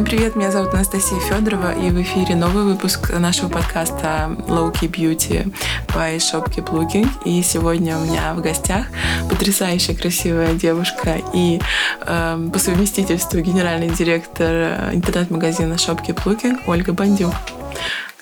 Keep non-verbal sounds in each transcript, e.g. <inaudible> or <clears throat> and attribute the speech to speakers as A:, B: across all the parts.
A: Всем привет, меня зовут Анастасия Федорова, и в эфире новый выпуск нашего подкаста Low Key Beauty by Shopkeep Looking. И сегодня у меня в гостях потрясающая красивая девушка и э, по совместительству генеральный директор интернет-магазина Shopkeep Looking Ольга Бандюк.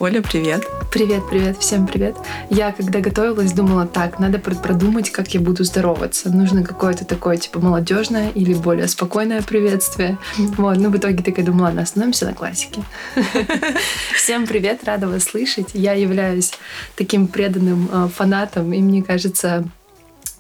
A: Оля, привет.
B: Привет, привет, всем привет. Я, когда готовилась, думала, так, надо продумать, как я буду здороваться. Нужно какое-то такое, типа, молодежное или более спокойное приветствие. Вот, ну, в итоге такая думала, ладно, остановимся на классике. <laughs> Всем привет, рада вас слышать. Я являюсь таким преданным э, фанатом, и мне кажется,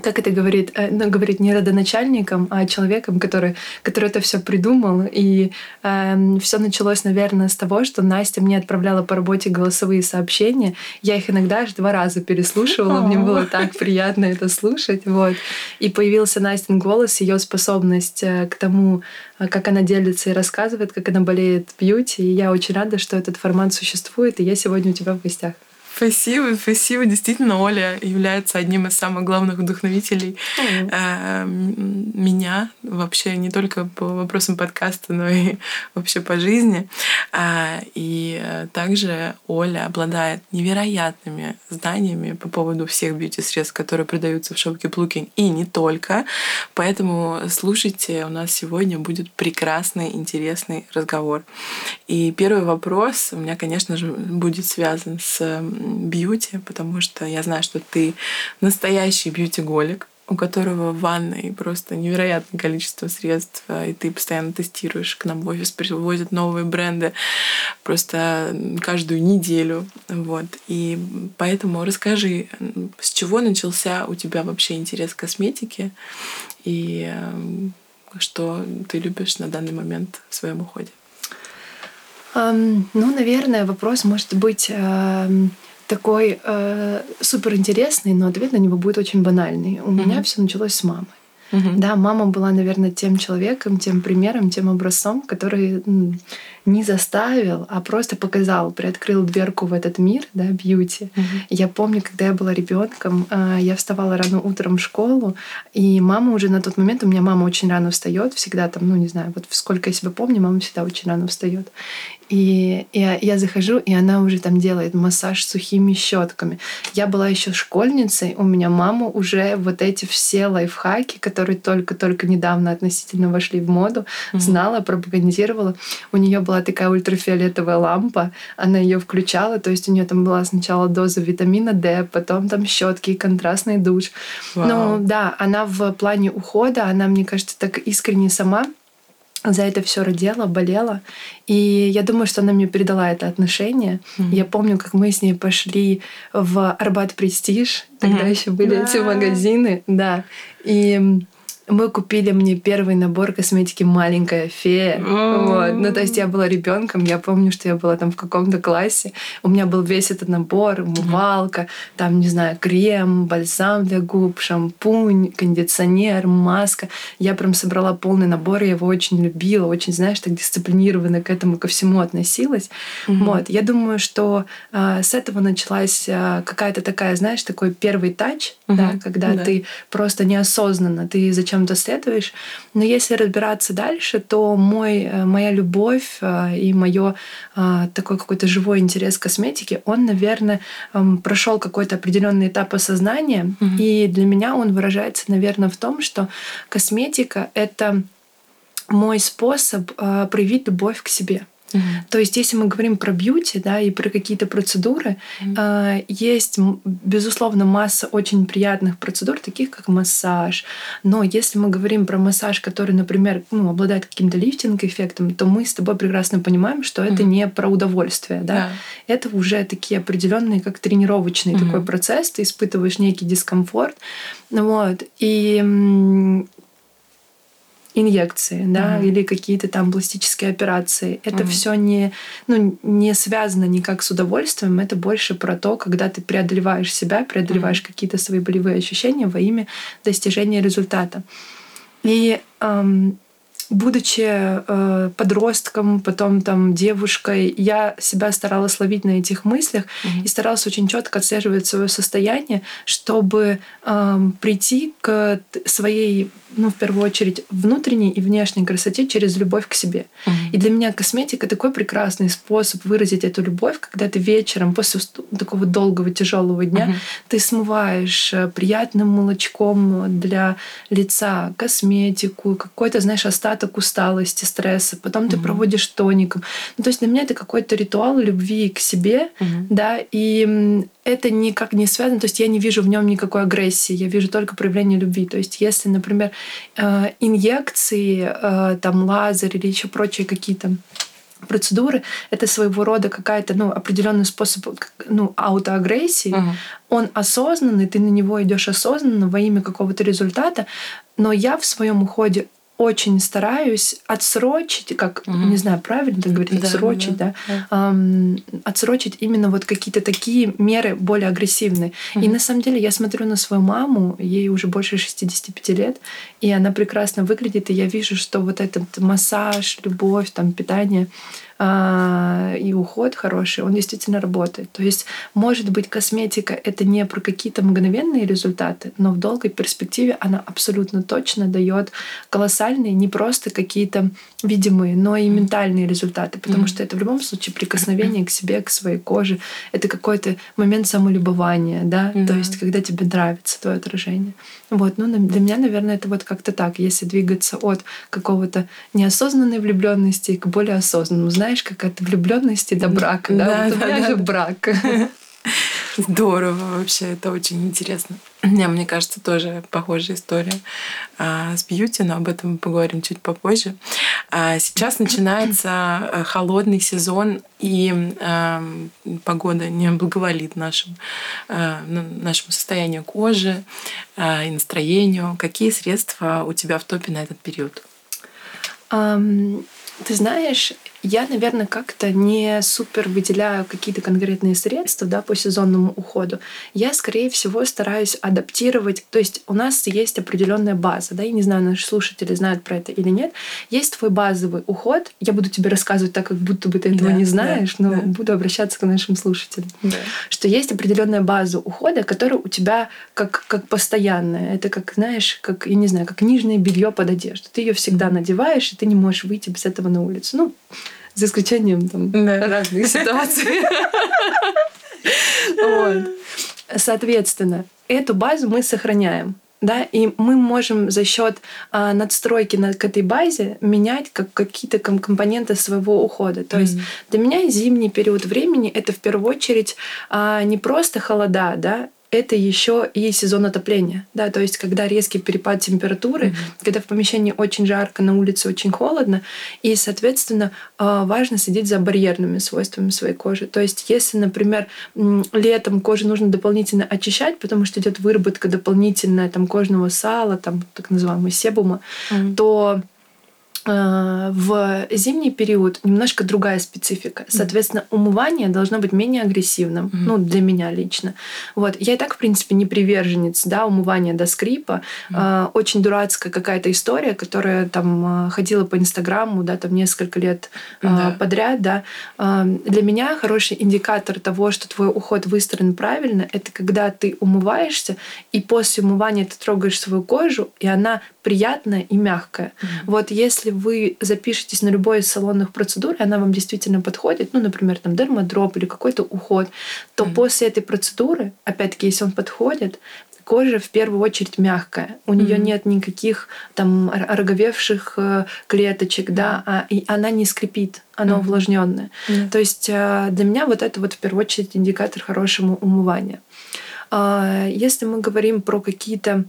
B: как это говорит, э, ну, говорит не родоначальником, а человеком, который, который это все придумал. И э, эм, все началось, наверное, с того, что Настя мне отправляла по работе голосовые сообщения. Я их иногда аж два раза переслушивала. Мне было так приятно это слушать. Вот. И появился Настин голос, ее способность э, к тому, э, как она делится и рассказывает, как она болеет бьюти. И я очень рада, что этот формат существует, и я сегодня у тебя в гостях.
A: Спасибо, спасибо. Действительно, Оля является одним из самых главных вдохновителей mm. э, меня вообще не только по вопросам подкаста, но и <laughs> вообще по жизни. А, и также Оля обладает невероятными знаниями по поводу всех бьюти-средств, которые продаются в шопке Плукин, и не только. Поэтому слушайте, у нас сегодня будет прекрасный, интересный разговор. И первый вопрос у меня, конечно же, будет связан с бьюти, потому что я знаю, что ты настоящий бьюти-голик, у которого в ванной просто невероятное количество средств, и ты постоянно тестируешь. К нам в офис привозят новые бренды просто каждую неделю. Вот. И поэтому расскажи, с чего начался у тебя вообще интерес к косметике и что ты любишь на данный момент в своем уходе?
B: Um, ну, наверное, вопрос может быть uh такой э, супер интересный, но ответ на него будет очень банальный. У mm-hmm. меня все началось с мамы. Mm-hmm. Да, мама была, наверное, тем человеком, тем примером, тем образцом, который не заставил, а просто показал, приоткрыл дверку в этот мир, да, бьюти. Mm-hmm. Я помню, когда я была ребенком, э, я вставала рано утром в школу, и мама уже на тот момент, у меня мама очень рано встает, всегда там, ну не знаю, вот сколько я себя помню, мама всегда очень рано встает. И я, я захожу, и она уже там делает массаж сухими щетками. Я была еще школьницей, у меня мама уже вот эти все лайфхаки, которые только-только недавно относительно вошли в моду, mm-hmm. знала, пропагандировала. У нее была такая ультрафиолетовая лампа, она ее включала, то есть у нее там была сначала доза витамина D, потом там щетки и контрастный душ. Wow. Ну да, она в плане ухода, она, мне кажется, так искренне сама за это все родила, болела. И я думаю, что она мне передала это отношение. Mm-hmm. Я помню, как мы с ней пошли в Арбат Престиж. Тогда mm-hmm. еще были yeah. эти магазины, да. И мы купили мне первый набор косметики «Маленькая фея». Вот. Ну, то есть я была ребенком, я помню, что я была там в каком-то классе. У меня был весь этот набор, умывалка, там, не знаю, крем, бальзам для губ, шампунь, кондиционер, маска. Я прям собрала полный набор, я его очень любила, очень, знаешь, так дисциплинированно к этому, ко всему относилась. Mm-hmm. Вот. Я думаю, что э, с этого началась э, какая-то такая, знаешь, такой первый тач, да, когда да. ты просто неосознанно, ты зачем чем-то следуешь. Но если разбираться дальше, то мой, э, моя любовь э, и мое э, такой какой-то живой интерес к косметике, он, наверное, эм, прошел какой-то определенный этап осознания. Mm-hmm. И для меня он выражается, наверное, в том, что косметика — это мой способ проявить любовь к себе. Mm-hmm. То есть, если мы говорим про бьюти, да, и про какие-то процедуры, mm-hmm. э, есть, безусловно, масса очень приятных процедур, таких как массаж. Но если мы говорим про массаж, который, например, ну, обладает каким-то лифтинг-эффектом, то мы с тобой прекрасно понимаем, что это mm-hmm. не про удовольствие, да. Yeah. Это уже такие определенные, как тренировочный mm-hmm. такой процесс, ты испытываешь некий дискомфорт, вот. И инъекции, да, mm-hmm. или какие-то там пластические операции. Это mm-hmm. все не, ну, не связано никак с удовольствием, это больше про то, когда ты преодолеваешь себя, преодолеваешь mm-hmm. какие-то свои болевые ощущения во имя достижения результата. И эм, будучи э, подростком, потом там девушкой, я себя старалась ловить на этих мыслях mm-hmm. и старалась очень четко отслеживать свое состояние, чтобы э, прийти к своей, ну, в первую очередь, внутренней и внешней красоте через любовь к себе. Mm-hmm. И для меня косметика такой прекрасный способ выразить эту любовь, когда ты вечером после такого долгого тяжелого дня mm-hmm. ты смываешь э, приятным молочком для лица косметику, какой-то, знаешь, остаток остаток усталости, стресса, потом mm-hmm. ты проводишь тоником. Ну, то есть для меня это какой-то ритуал любви к себе, mm-hmm. да, и это никак не связано, то есть я не вижу в нем никакой агрессии, я вижу только проявление любви. То есть если, например, э, инъекции, э, там лазер или еще прочие какие-то процедуры это своего рода какая-то ну определенный способ ну аутоагрессии uh-huh. он осознанный ты на него идешь осознанно во имя какого-то результата но я в своем уходе очень стараюсь отсрочить, как, угу. не знаю, правильно так говорить, да, отсрочить, да, да, да. Эм, отсрочить именно вот какие-то такие меры более агрессивные. Угу. И на самом деле я смотрю на свою маму, ей уже больше 65 лет, и она прекрасно выглядит, и я вижу, что вот этот массаж, любовь, там, питание, и уход хороший, он действительно работает. То есть, может быть, косметика — это не про какие-то мгновенные результаты, но в долгой перспективе она абсолютно точно дает колоссальные, не просто какие-то видимые, но и ментальные результаты, потому mm-hmm. что это в любом случае прикосновение к себе, к своей коже, это какой-то момент самолюбования, да, mm-hmm. то есть когда тебе нравится твое отражение. Вот, ну для меня, наверное, это вот как-то так, если двигаться от какого-то неосознанной влюбленности к более осознанному, знаешь, как от влюбленности до брака, да? да, вот да, у меня да. же брак. <laughs> <laughs>
A: Здорово вообще, это очень интересно. У меня, мне кажется, тоже похожая история а, с бьюти, но об этом мы поговорим чуть попозже. А, сейчас <laughs> начинается э, холодный сезон, и а, погода не благоволит нашим, а, нашему состоянию кожи а, и настроению. Какие средства у тебя в топе на этот период?
B: Um, ты знаешь, я, наверное, как-то не супер выделяю какие-то конкретные средства да, по сезонному уходу. Я, скорее всего, стараюсь адаптировать. То есть у нас есть определенная база. Да? Я не знаю, наши слушатели знают про это или нет. Есть твой базовый уход. Я буду тебе рассказывать так, как будто бы ты этого да, не знаешь, да, но да. буду обращаться к нашим слушателям. Да. Что есть определенная база ухода, которая у тебя как, как постоянная. Это как, знаешь, как, я не знаю, как нижнее белье под одежду. Ты ее всегда надеваешь, и ты не можешь выйти без этого на улицу. Ну, за исключением там, да. разных ситуаций. <laughs> вот. Соответственно, эту базу мы сохраняем. Да, и мы можем за счет а, надстройки на, к этой базе менять как, какие-то компоненты своего ухода. То mm-hmm. есть для меня зимний период времени это в первую очередь а, не просто холода, да, это еще и сезон отопления, да, то есть когда резкий перепад температуры, mm-hmm. когда в помещении очень жарко, на улице очень холодно, и, соответственно, а, важно следить за барьерными свойствами своей кожи. То есть, если, например, летом кожу нужно дополнительно очищать, потому что идет выработка дополнительная там кожного сала, там так называемого себума, mm-hmm. то в зимний период немножко другая специфика. Соответственно, умывание должно быть менее агрессивным. Mm-hmm. Ну, для меня лично. Вот. Я и так, в принципе, не приверженец да, умывания до скрипа. Mm-hmm. Очень дурацкая какая-то история, которая там э, ходила по Инстаграму, да, там несколько лет mm-hmm. подряд, да. Для меня хороший индикатор того, что твой уход выстроен правильно, это когда ты умываешься, и после умывания ты трогаешь свою кожу, и она приятная и мягкая. Mm-hmm. Вот если вы запишетесь на любой из салонных процедур, и она вам действительно подходит, ну, например, там дермодроп или какой-то уход, то mm-hmm. после этой процедуры, опять-таки, если он подходит, кожа в первую очередь мягкая. У mm-hmm. нее нет никаких там ороговевших э, клеточек, mm-hmm. да, а, и она не скрипит, она mm-hmm. увлажненная. Mm-hmm. То есть э, для меня вот это вот в первую очередь индикатор хорошего умывания. А, если мы говорим про какие-то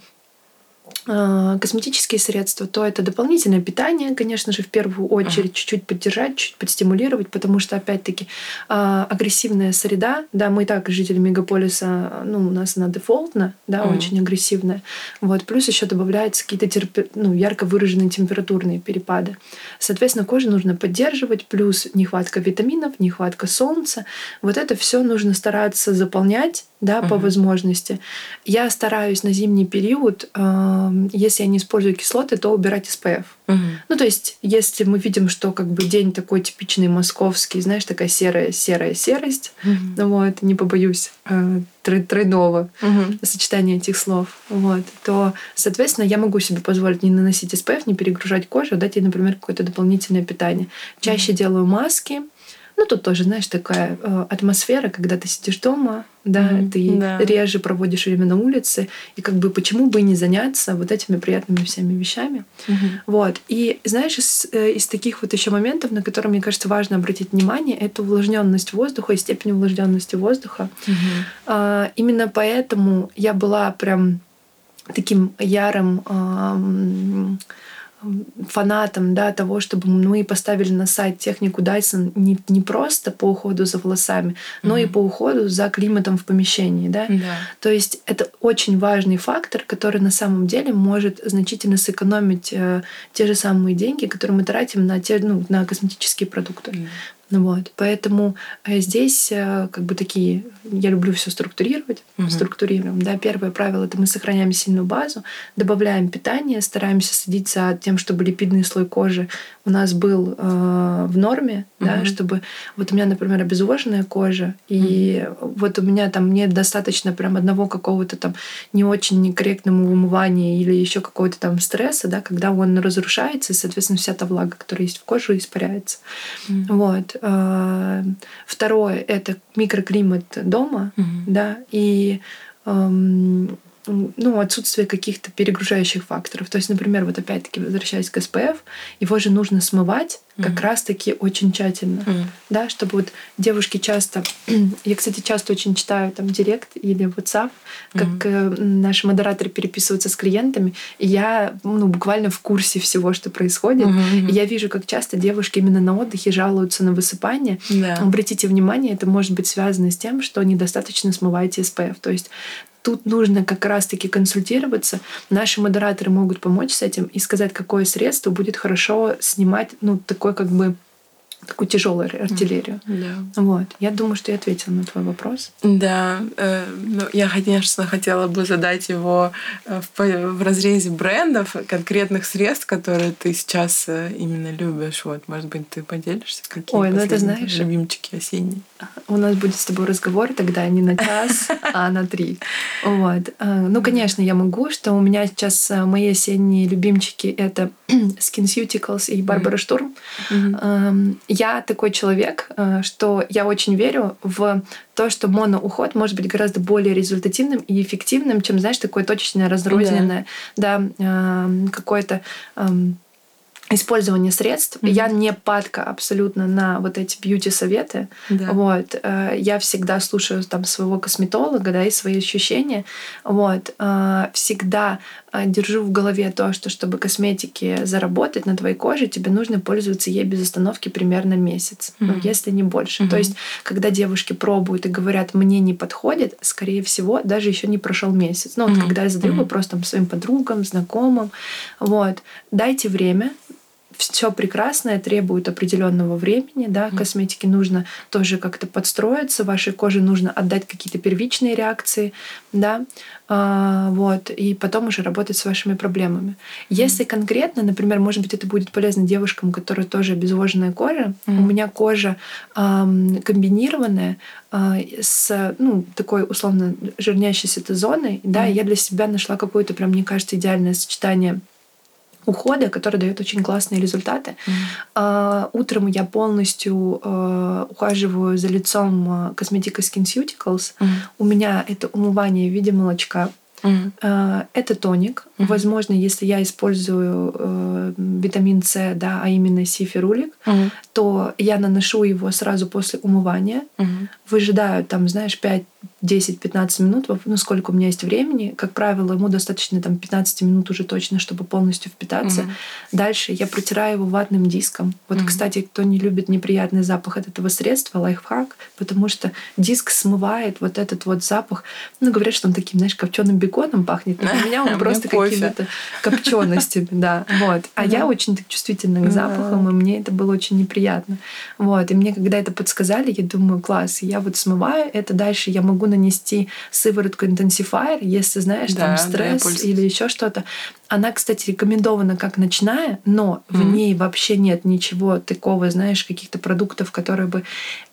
B: косметические средства, то это дополнительное питание, конечно же, в первую очередь, чуть-чуть поддержать, чуть подстимулировать, потому что, опять-таки, а, агрессивная среда, да, мы и так, жители мегаполиса, ну, у нас она дефолтна, да, mm. очень агрессивная, вот, плюс еще добавляются какие-то терпи... ну, ярко выраженные температурные перепады. Соответственно, кожу нужно поддерживать, плюс нехватка витаминов, нехватка солнца, вот это все нужно стараться заполнять да, uh-huh. по возможности. Я стараюсь на зимний период, э, если я не использую кислоты, то убирать SPF. Uh-huh. Ну, то есть, если мы видим, что как бы день такой типичный московский, знаешь, такая серая, серая серость, uh-huh. вот, не побоюсь э, тройного uh-huh. сочетания этих слов, вот, то, соответственно, я могу себе позволить не наносить SPF, не перегружать кожу, дать ей, например, какое-то дополнительное питание. Чаще uh-huh. делаю маски, ну, тут тоже, знаешь, такая э, атмосфера, когда ты сидишь дома, да, mm-hmm, ты да. реже проводишь время на улице, и как бы почему бы не заняться вот этими приятными всеми вещами. Mm-hmm. Вот. И знаешь, из, э, из таких вот еще моментов, на которые, мне кажется, важно обратить внимание, это увлажненность воздуха и степень увлажненности воздуха. Mm-hmm. А, именно поэтому я была прям таким ярым фанатом да, того, чтобы мы поставили на сайт технику Dyson не, не просто по уходу за волосами, но mm-hmm. и по уходу за климатом в помещении. Да?
A: Да.
B: То есть это очень важный фактор, который на самом деле может значительно сэкономить э, те же самые деньги, которые мы тратим на, те, ну, на косметические продукты. Mm-hmm. Вот. Поэтому э, здесь э, как бы такие... Я люблю все структурировать. Угу. Структурируем. Да, первое правило — это мы сохраняем сильную базу, добавляем питание, стараемся следить за тем, чтобы липидный слой кожи у нас был э, в норме, угу. да, чтобы... Вот у меня, например, обезвоженная кожа, и угу. вот у меня там нет достаточно прям одного какого-то там не очень некорректного вымывания или еще какого-то там стресса, да, когда он разрушается, и, соответственно, вся та влага, которая есть в коже, испаряется. Угу. Вот. Э, второе — это микроклимат дома, угу. да, и эм, ну, отсутствие каких-то перегружающих факторов. То есть, например, вот опять-таки возвращаясь к SPF, его же нужно смывать mm-hmm. как раз-таки очень тщательно, mm-hmm. да, чтобы вот девушки часто, <clears throat> я, кстати, часто очень читаю там директ или WhatsApp, как mm-hmm. наши модераторы переписываются с клиентами, и я ну, буквально в курсе всего, что происходит, mm-hmm. и я вижу, как часто девушки именно на отдыхе жалуются на высыпание. Yeah. Обратите внимание, это может быть связано с тем, что недостаточно смываете SPF, то есть тут нужно как раз-таки консультироваться. Наши модераторы могут помочь с этим и сказать, какое средство будет хорошо снимать, ну, такой как бы такую тяжелую артиллерию.
A: Да.
B: Вот. Я думаю, что я ответила на твой вопрос.
A: Да. Э, ну, я, конечно, хотела бы задать его э, в, в разрезе брендов, конкретных средств, которые ты сейчас э, именно любишь. Вот, может быть, ты поделишься? Какие
B: Ой, ну это знаешь...
A: Любимчики осенние.
B: У нас будет с тобой разговор тогда не на час, <laughs> а на три. Вот. Ну, конечно, я могу, что у меня сейчас мои осенние любимчики — это <clears throat> SkinCeuticals и Барбара Штурм я такой человек, э, что я очень верю в то, что моноуход может быть гораздо более результативным и эффективным, чем, знаешь, такое точечное, разрозненное, да, да какое-то эм, использование средств. Mm-hmm. Я не падка абсолютно на вот эти бьюти-советы. Да. Вот. Э, я всегда слушаю там своего косметолога, да, и свои ощущения. Вот. Э, всегда держу в голове то, что чтобы косметики заработать на твоей коже, тебе нужно пользоваться ей без остановки примерно месяц, mm-hmm. ну, если не больше. Mm-hmm. То есть, когда девушки пробуют и говорят, мне не подходит, скорее всего, даже еще не прошел месяц. Ну, вот mm-hmm. когда я задаю mm-hmm. вопрос там своим подругам, знакомым, вот, дайте время, все прекрасное требует определенного времени, да, косметике нужно тоже как-то подстроиться, вашей коже нужно отдать какие-то первичные реакции, да, а, вот, и потом уже работать с вашими проблемами. Если конкретно, например, может быть, это будет полезно девушкам, у которых тоже обезвоженная кожа, mm-hmm. у меня кожа комбинированная э, с, ну, такой условно жирнящейся зоной, mm-hmm. да, я для себя нашла какое-то, прям, мне кажется, идеальное сочетание ухода, который дает очень классные результаты. Mm-hmm. утром я полностью э, ухаживаю за лицом косметикой SkinCeuticals. Mm-hmm. У меня это умывание в виде молочка. Mm-hmm. Это тоник. Mm-hmm. Возможно, если я использую э, витамин С, да, а именно сиферулик, mm-hmm. то я наношу его сразу после умывания, mm-hmm. выжидаю там, знаешь, 5 10-15 минут, ну сколько у меня есть времени, как правило, ему достаточно там 15 минут уже точно, чтобы полностью впитаться. Mm-hmm. Дальше я протираю его ватным диском. Вот, mm-hmm. кстати, кто не любит неприятный запах от этого средства, лайфхак, потому что диск смывает вот этот вот запах. Ну, говорят, что он таким, знаешь, копченым беконом пахнет. Но у меня он <laughs> просто какими-то копченостями, да. Вот. А я очень чувствительна к запахам, и мне это было очень неприятно. Вот. И мне, когда это подсказали, я думаю, класс, я вот смываю это, дальше я могу нанести сыворотку интенсифайер, если знаешь, да, там стресс или еще что-то. Она, кстати, рекомендована как ночная, но mm-hmm. в ней вообще нет ничего такого, знаешь, каких-то продуктов, которые бы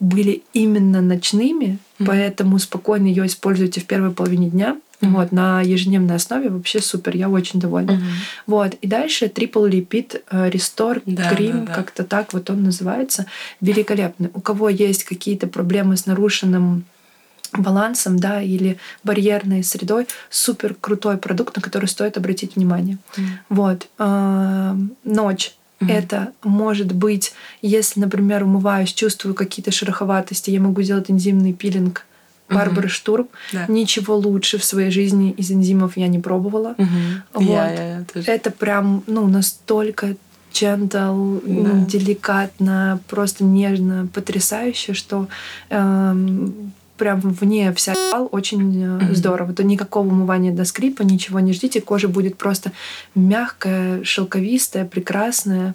B: были именно ночными, mm-hmm. поэтому спокойно ее используйте в первой половине дня. Mm-hmm. Вот, на ежедневной основе вообще супер, я очень довольна. Mm-hmm. Вот, и дальше Triple Lipid э, Restore да, Cream, да, да. как-то так вот он называется, великолепный. У кого есть какие-то проблемы с нарушенным балансом, да, или барьерной средой, супер крутой продукт, на который стоит обратить внимание. Mm. Вот. А, ночь. Mm-hmm. Это может быть, если, например, умываюсь, чувствую какие-то шероховатости, я могу сделать энзимный пилинг Барбары mm-hmm. Штурм. Да. Ничего лучше в своей жизни из энзимов я не пробовала. Mm-hmm. Вот. Я, я тоже. Это прям ну, настолько gentle, да. деликатно, просто нежно, потрясающе, что эм, прям вне вся очень mm-hmm. здорово. То никакого умывания до скрипа, ничего не ждите. Кожа будет просто мягкая, шелковистая, прекрасная.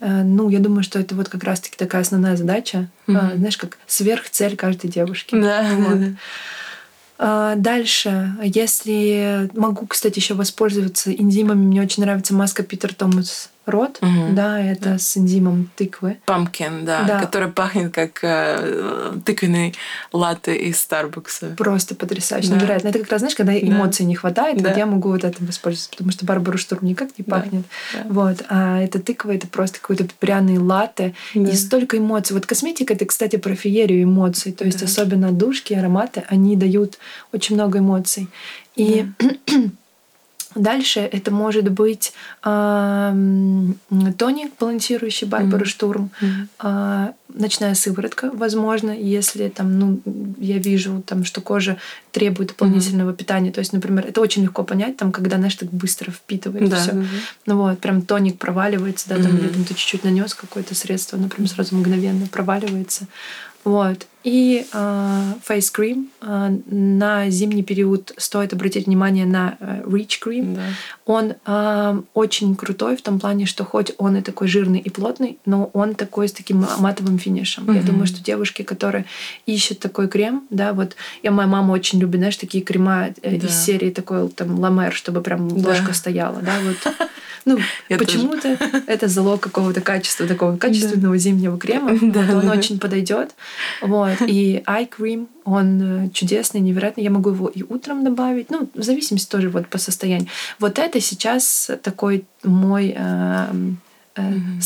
B: Э, ну, я думаю, что это вот как раз-таки такая основная задача. Mm-hmm. Знаешь, как сверхцель каждой девушки. Да, вот. А, дальше, если могу, кстати, еще воспользоваться энзимами, мне очень нравится маска Питер Томас рот, угу. да, это да. с энзимом тыквы.
A: Пампкин, да, да. который пахнет как э, тыквенный латте из Старбукса.
B: Просто потрясающе, да. невероятно. Это как раз, знаешь, когда да. эмоций не хватает, да. вот я могу вот этим воспользоваться, потому что Барбару Штурм никак не пахнет. Да. Вот, а эта тыква это просто какой-то пряный латте да. и столько эмоций. Вот косметика это, кстати, про феерию эмоций, то есть да. особенно душки, ароматы, они дают очень много эмоций. И да. <clears throat> Дальше это может быть э, тоник, балансирующий Барбара mm-hmm. Штурм, э, ночная сыворотка, возможно, если там, ну, я вижу, там, что кожа требует дополнительного mm-hmm. питания. То есть, например, это очень легко понять, там, когда, знаешь, так быстро впитывает да, все. Mm-hmm. Ну вот, прям тоник проваливается, да, там, mm-hmm. или там ты чуть-чуть нанес какое-то средство, например, сразу мгновенно проваливается. Вот. И э, face cream э, на зимний период стоит обратить внимание на э, Reach Cream. Да. Он э, очень крутой в том плане, что хоть он и такой жирный и плотный, но он такой с таким матовым финишем. Mm-hmm. Я думаю, что девушки, которые ищут такой крем, да, вот я моя мама очень любит, знаешь, такие крема э, да. из серии такой там ламер, чтобы прям ложка да. стояла, да, вот. <laughs> Ну, почему-то это залог какого-то качества, такого качественного зимнего крема. <laughs> Да, он очень подойдет. Вот. <laughs> И eye cream, он э, чудесный, невероятный. Я могу его и утром добавить, ну, в зависимости тоже вот по состоянию. Вот это сейчас такой мой э, э, mm-hmm.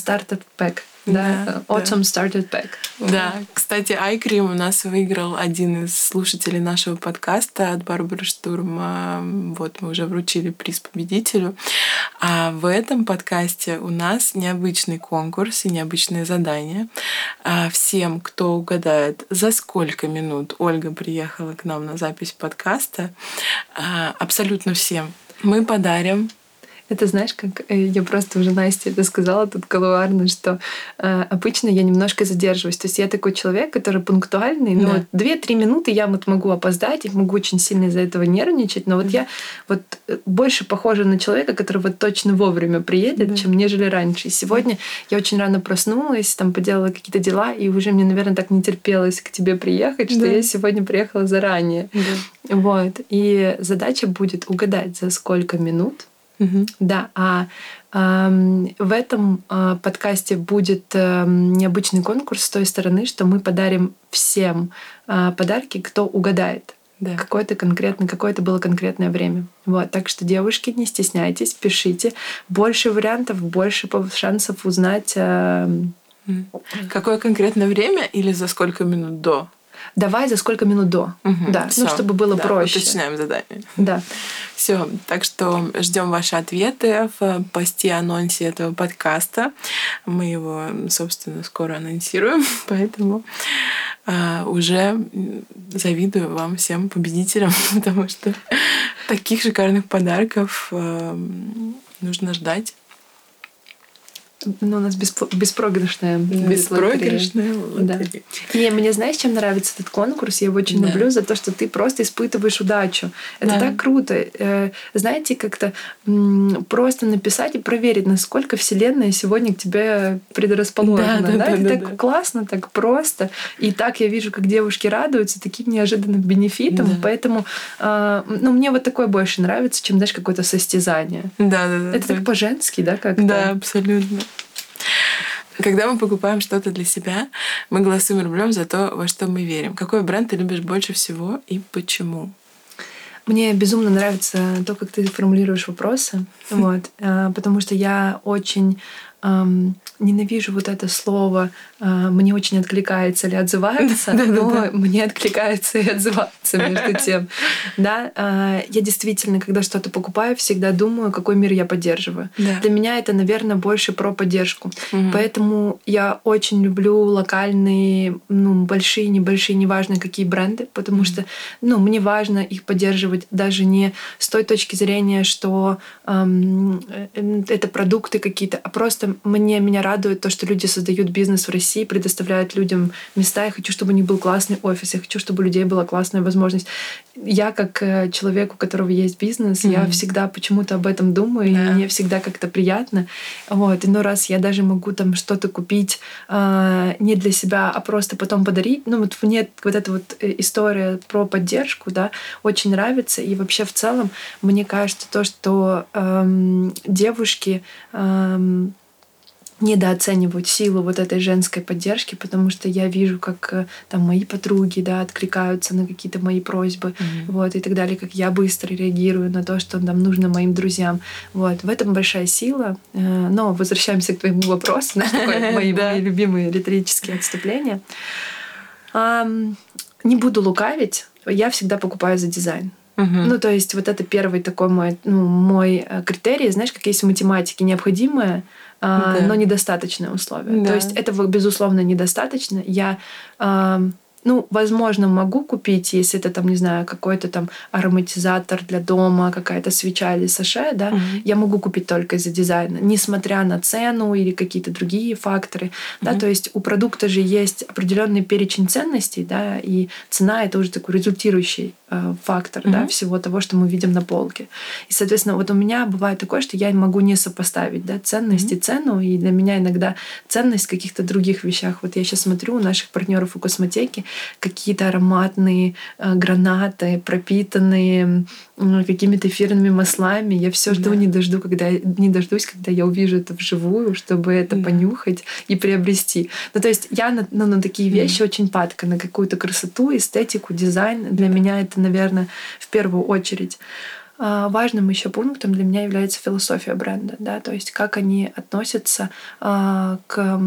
B: Пэк да, Autumn да. Started Back.
A: Да, кстати, Айкрим у нас выиграл один из слушателей нашего подкаста от Барбары Штурма. Вот мы уже вручили приз победителю. А в этом подкасте у нас необычный конкурс и необычное задание. А всем, кто угадает, за сколько минут Ольга приехала к нам на запись подкаста, а, абсолютно всем мы подарим
B: это знаешь, как э, я просто уже Насте это сказала тут колуарно, что э, обычно я немножко задерживаюсь. То есть я такой человек, который пунктуальный, но да. две-три минуты я вот могу опоздать, и могу очень сильно из-за этого нервничать, но вот я вот э, больше похожа на человека, который вот точно вовремя приедет, да. чем нежели раньше. И сегодня я очень рано проснулась, там поделала какие-то дела, и уже мне, наверное, так не терпелось к тебе приехать, что да. я сегодня приехала заранее. Да. Вот. И задача будет угадать, за сколько минут Угу. Да, а в этом э, подкасте будет э, необычный конкурс с той стороны, что мы подарим всем э, подарки, кто угадает. Да. Какое-то конкретно, какое-то было конкретное время. Вот, так что, девушки, не стесняйтесь, пишите. Больше вариантов, больше шансов узнать. Э,
A: Какое конкретное время или за сколько минут до?
B: Давай за сколько минут до. Угу, да, всё. ну, чтобы было да, проще.
A: Уточняем задание.
B: Да.
A: Все, так что ждем ваши ответы в посте анонсе этого подкаста. Мы его, собственно, скоро анонсируем, <laughs> поэтому а, уже завидую вам всем победителям, <laughs> потому что таких шикарных подарков а, нужно ждать.
B: Ну, у нас беспроигрышная
A: Беспроигрышная
B: Да. И мне знаешь, чем нравится этот конкурс? Я его очень да. люблю за то, что ты просто испытываешь удачу. Это да. так круто. Э, знаете, как-то просто написать и проверить, насколько Вселенная сегодня к тебе предрасположена. Да, да, да, это да, так да. классно, так просто. И так я вижу, как девушки радуются таким неожиданным бенефитом. Да. Поэтому э, ну, мне вот такое больше нравится, чем, знаешь, какое-то состязание.
A: Да, да, да.
B: Это так по-женски, да, как-то?
A: Да, абсолютно. Когда мы покупаем что-то для себя, мы голосуем рублем за то, во что мы верим. Какой бренд ты любишь больше всего и почему?
B: Мне безумно нравится то, как ты формулируешь вопросы, вот, э, потому что я очень ненавижу вот это слово, а, мне очень откликается или отзывается, <laughs> но мне откликается и отзывается между <laughs> тем. Да, а, я действительно, когда что-то покупаю, всегда думаю, какой мир я поддерживаю. Для меня это, наверное, больше про поддержку. Поэтому я очень люблю локальные, ну, большие, небольшие, неважно какие бренды, потому что, ну, мне важно их поддерживать даже не с той точки зрения, что эм, это продукты какие-то, а просто мне меня радует то, что люди создают бизнес в России, предоставляют людям места. Я хочу, чтобы у них был классный офис. Я хочу, чтобы у людей была классная возможность. Я, как э, человек, у которого есть бизнес, mm-hmm. я всегда почему-то об этом думаю, yeah. и мне всегда как-то приятно. Вот. Иной раз я даже могу там что-то купить э, не для себя, а просто потом подарить. Ну, вот мне вот эта вот э, история про поддержку, да, очень нравится. И вообще в целом, мне кажется, то, что эм, девушки эм, недооценивают силу вот этой женской поддержки, потому что я вижу, как э, там мои подруги, да, откликаются на какие-то мои просьбы, mm-hmm. вот, и так далее, как я быстро реагирую на то, что там нужно моим друзьям. Вот, в этом большая сила. Э, но возвращаемся к твоему вопросу, <laughs> мои любимые риторические отступления. Не буду лукавить, я всегда покупаю за дизайн. Угу. Ну, то есть вот это первый такой мой, ну, мой э, критерий, знаешь, как есть в математике необходимое, да. но недостаточное условие. Да. То есть этого, безусловно, недостаточно. Я ну, возможно, могу купить, если это там, не знаю, какой-то там ароматизатор для дома, какая-то свеча или саше, да, mm-hmm. я могу купить только из-за дизайна, несмотря на цену или какие-то другие факторы, mm-hmm. да, то есть у продукта же есть определенный перечень ценностей, да, и цена это уже такой результирующий э, фактор, mm-hmm. да, всего того, что мы видим на полке. И, соответственно, вот у меня бывает такое, что я могу не сопоставить, да, ценность mm-hmm. и цену, и для меня иногда ценность в каких-то других вещах. Вот я сейчас смотрю у наших партнеров у косметики, какие-то ароматные э, гранаты, пропитанные какими-то эфирными маслами. Я все жду, да. не дожду, когда не дождусь, когда я увижу это вживую, чтобы это да. понюхать и приобрести. Ну, то есть я на, ну, на такие вещи да. очень падка, на какую-то красоту, эстетику, дизайн. Для меня это, наверное, в первую очередь. А, важным еще пунктом для меня является философия бренда, да, то есть как они относятся а, к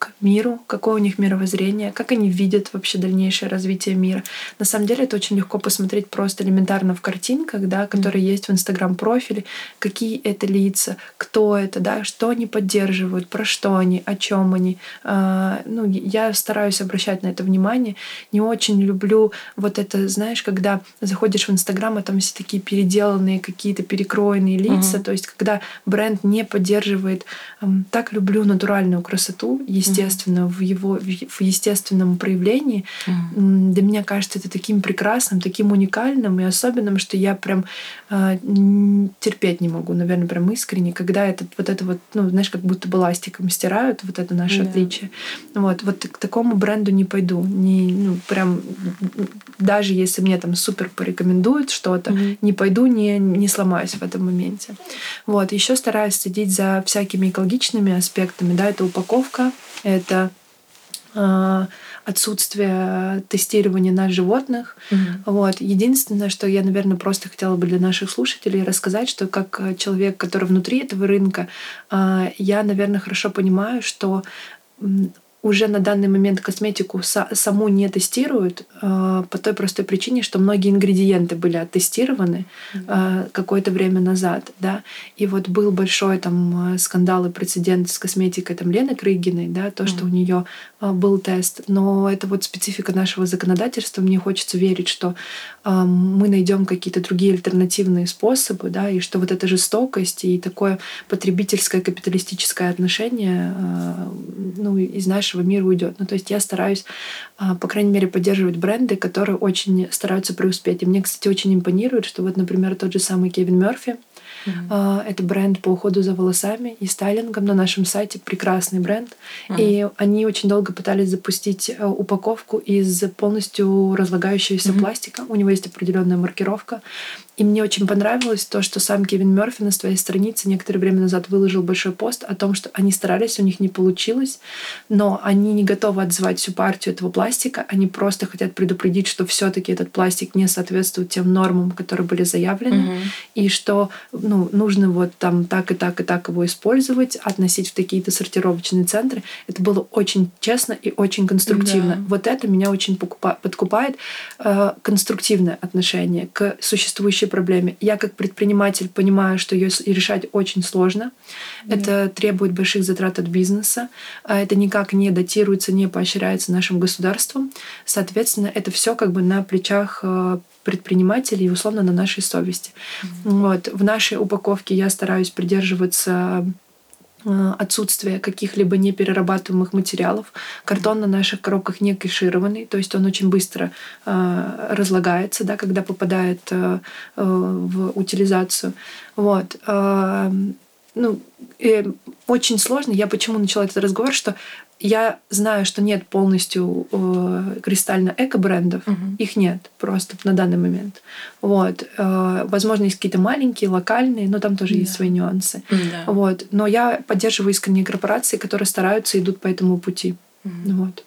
B: к миру, какое у них мировоззрение, как они видят вообще дальнейшее развитие мира. На самом деле это очень легко посмотреть просто элементарно в картинках, да, которые есть в Инстаграм-профиле, какие это лица, кто это, да, что они поддерживают, про что они, о чем они. А, ну, я стараюсь обращать на это внимание. Не очень люблю вот это, знаешь, когда заходишь в Инстаграм, а там все такие переделанные какие-то перекроенные лица, mm-hmm. то есть когда бренд не поддерживает. Так люблю натуральную красоту, естественно, mm-hmm. в его в естественном проявлении. Mm-hmm. Для меня кажется это таким прекрасным, таким уникальным и особенным, что я прям э, терпеть не могу, наверное, прям искренне, когда это вот это вот, ну, знаешь, как будто бы ластиком стирают вот это наше yeah. отличие. Вот, вот к такому бренду не пойду, не, ну, прям даже если мне там супер порекомендуют что-то, mm-hmm. не пойду, не не сломаюсь в этом моменте. Вот, еще стараюсь следить за всякими экологичными аспектами, да, это упаковка, это а, отсутствие тестирования на животных. Mm-hmm. Вот. Единственное, что я, наверное, просто хотела бы для наших слушателей рассказать, что как человек, который внутри этого рынка, а, я, наверное, хорошо понимаю, что уже на данный момент косметику саму не тестируют э, по той простой причине, что многие ингредиенты были оттестированы э, какое-то время назад, да, и вот был большой там скандал и прецедент с косметикой там Лены Крыгиной, да, то, mm-hmm. что у нее а, был тест, но это вот специфика нашего законодательства. Мне хочется верить, что а, мы найдем какие-то другие альтернативные способы, да, и что вот эта жестокость и такое потребительское капиталистическое отношение а, ну, из нашего мира уйдет. Ну, то есть я стараюсь, по крайней мере, поддерживать бренды, которые очень стараются преуспеть. И мне, кстати, очень импонирует, что вот, например, тот же самый Кевин Мерфи, Mm-hmm. Это бренд по уходу за волосами и стайлингом на нашем сайте. Прекрасный бренд. Mm-hmm. И они очень долго пытались запустить э, упаковку из полностью разлагающегося mm-hmm. пластика. У него есть определенная маркировка. И мне очень понравилось то, что сам Кевин Мерфи на своей странице некоторое время назад выложил большой пост о том, что они старались, у них не получилось, но они не готовы отзывать всю партию этого пластика, они просто хотят предупредить, что все-таки этот пластик не соответствует тем нормам, которые были заявлены, mm-hmm. и что ну, нужно вот там так и так и так его использовать, относить в такие-то сортировочные центры. Это было очень честно и очень конструктивно. Да. Вот это меня очень подкупает. Э, конструктивное отношение к существующей проблеме. Я как предприниматель понимаю, что ее решать очень сложно. Mm. Это требует больших затрат от бизнеса. А это никак не датируется, не поощряется нашим государством. Соответственно, это все как бы на плечах э, предпринимателей условно на нашей совести. Mm. Вот. В нашей упаковке я стараюсь придерживаться отсутствие каких-либо неперерабатываемых материалов. Картон на наших коробках не кэшированный, то есть он очень быстро э, разлагается, да, когда попадает э, э, в утилизацию. Вот. Э, ну, очень сложно. Я почему начала этот разговор, что я знаю, что нет полностью э, кристально эко-брендов. Угу. Их нет просто на данный момент. Вот. Э, возможно, есть какие-то маленькие, локальные, но там тоже да. есть свои нюансы. Да. Вот. Но я поддерживаю искренние корпорации, которые стараются и идут по этому пути. Угу. Вот.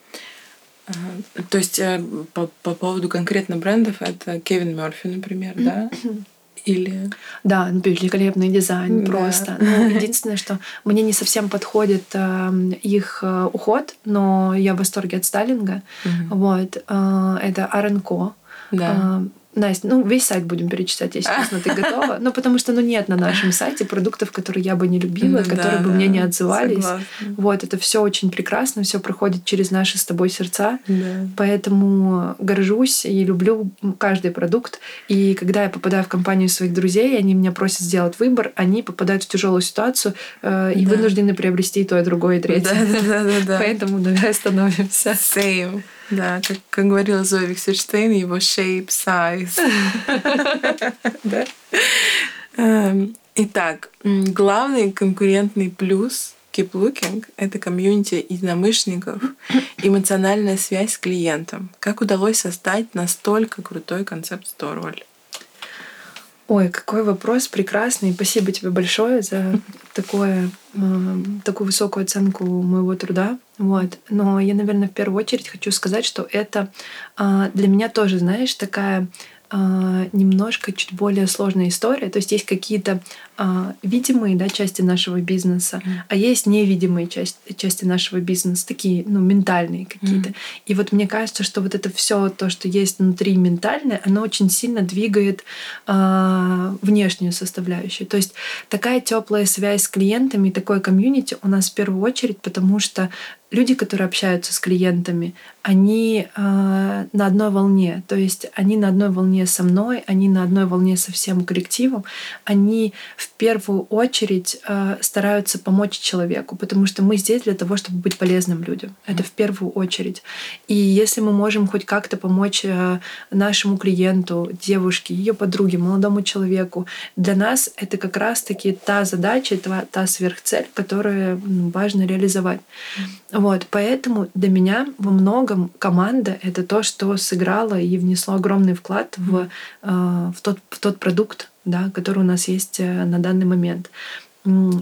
A: То есть э, по, по поводу конкретно брендов это Кевин Мерфи, например, да? <clears throat> Или...
B: Да, великолепный дизайн да. просто. Ну, единственное, что мне не совсем подходит э, их э, уход, но я в восторге от стайлинга. Угу. Вот. Э, это Аренко. Да. Э, Настя, ну весь сайт будем перечислять, если честно, ты готова. Ну, потому что ну, нет на нашем <laughs> сайте продуктов, которые я бы не любила, ну, которые да, бы да, мне не отзывались. Согласна. Вот, это все очень прекрасно, все проходит через наши с тобой сердца. Да. Поэтому горжусь и люблю каждый продукт. И когда я попадаю в компанию своих друзей, они меня просят сделать выбор, они попадают в тяжелую ситуацию э, и да. вынуждены приобрести то, и другое, и третье. Да, да, да, да. <laughs> Поэтому давай остановимся. <laughs>
A: Same. Да, как, как говорила Зоя Виксерштейн, его shape, size. <laughs> Да. Эм, итак, главный конкурентный плюс Keep Looking — это комьюнити единомышленников, <coughs> эмоциональная связь с клиентом. Как удалось создать настолько крутой концепт Story?
B: Ой, какой вопрос прекрасный. Спасибо тебе большое за такое, такую высокую оценку моего труда. Вот. Но я, наверное, в первую очередь хочу сказать, что это а, для меня тоже, знаешь, такая немножко чуть более сложная история. То есть есть какие-то а, видимые да, части нашего бизнеса, mm. а есть невидимые части, части нашего бизнеса, такие ну, ментальные какие-то. Mm. И вот мне кажется, что вот это все то, что есть внутри ментальное, оно очень сильно двигает а, внешнюю составляющую. То есть такая теплая связь с клиентами, такое комьюнити у нас в первую очередь, потому что люди, которые общаются с клиентами, они э, на одной волне. То есть они на одной волне со мной, они на одной волне со всем коллективом. Они в первую очередь э, стараются помочь человеку, потому что мы здесь для того, чтобы быть полезным людям. Это в первую очередь. И если мы можем хоть как-то помочь э, нашему клиенту, девушке, ее подруге, молодому человеку, для нас это как раз-таки та задача, та, та сверхцель, которую важно реализовать. Вот, поэтому для меня во многом команда — это то, что сыграло и внесло огромный вклад в, э, в, тот, в тот продукт, да, который у нас есть э, на данный момент.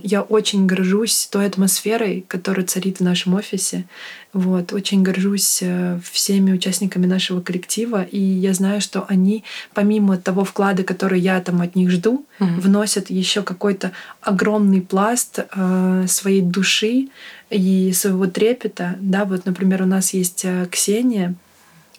B: Я очень горжусь той атмосферой, которая царит в нашем офисе. Вот, очень горжусь э, всеми участниками нашего коллектива. И я знаю, что они, помимо того вклада, который я там от них жду, mm-hmm. вносят еще какой-то огромный пласт э, своей души и своего трепета. Да, вот, например, у нас есть э, Ксения,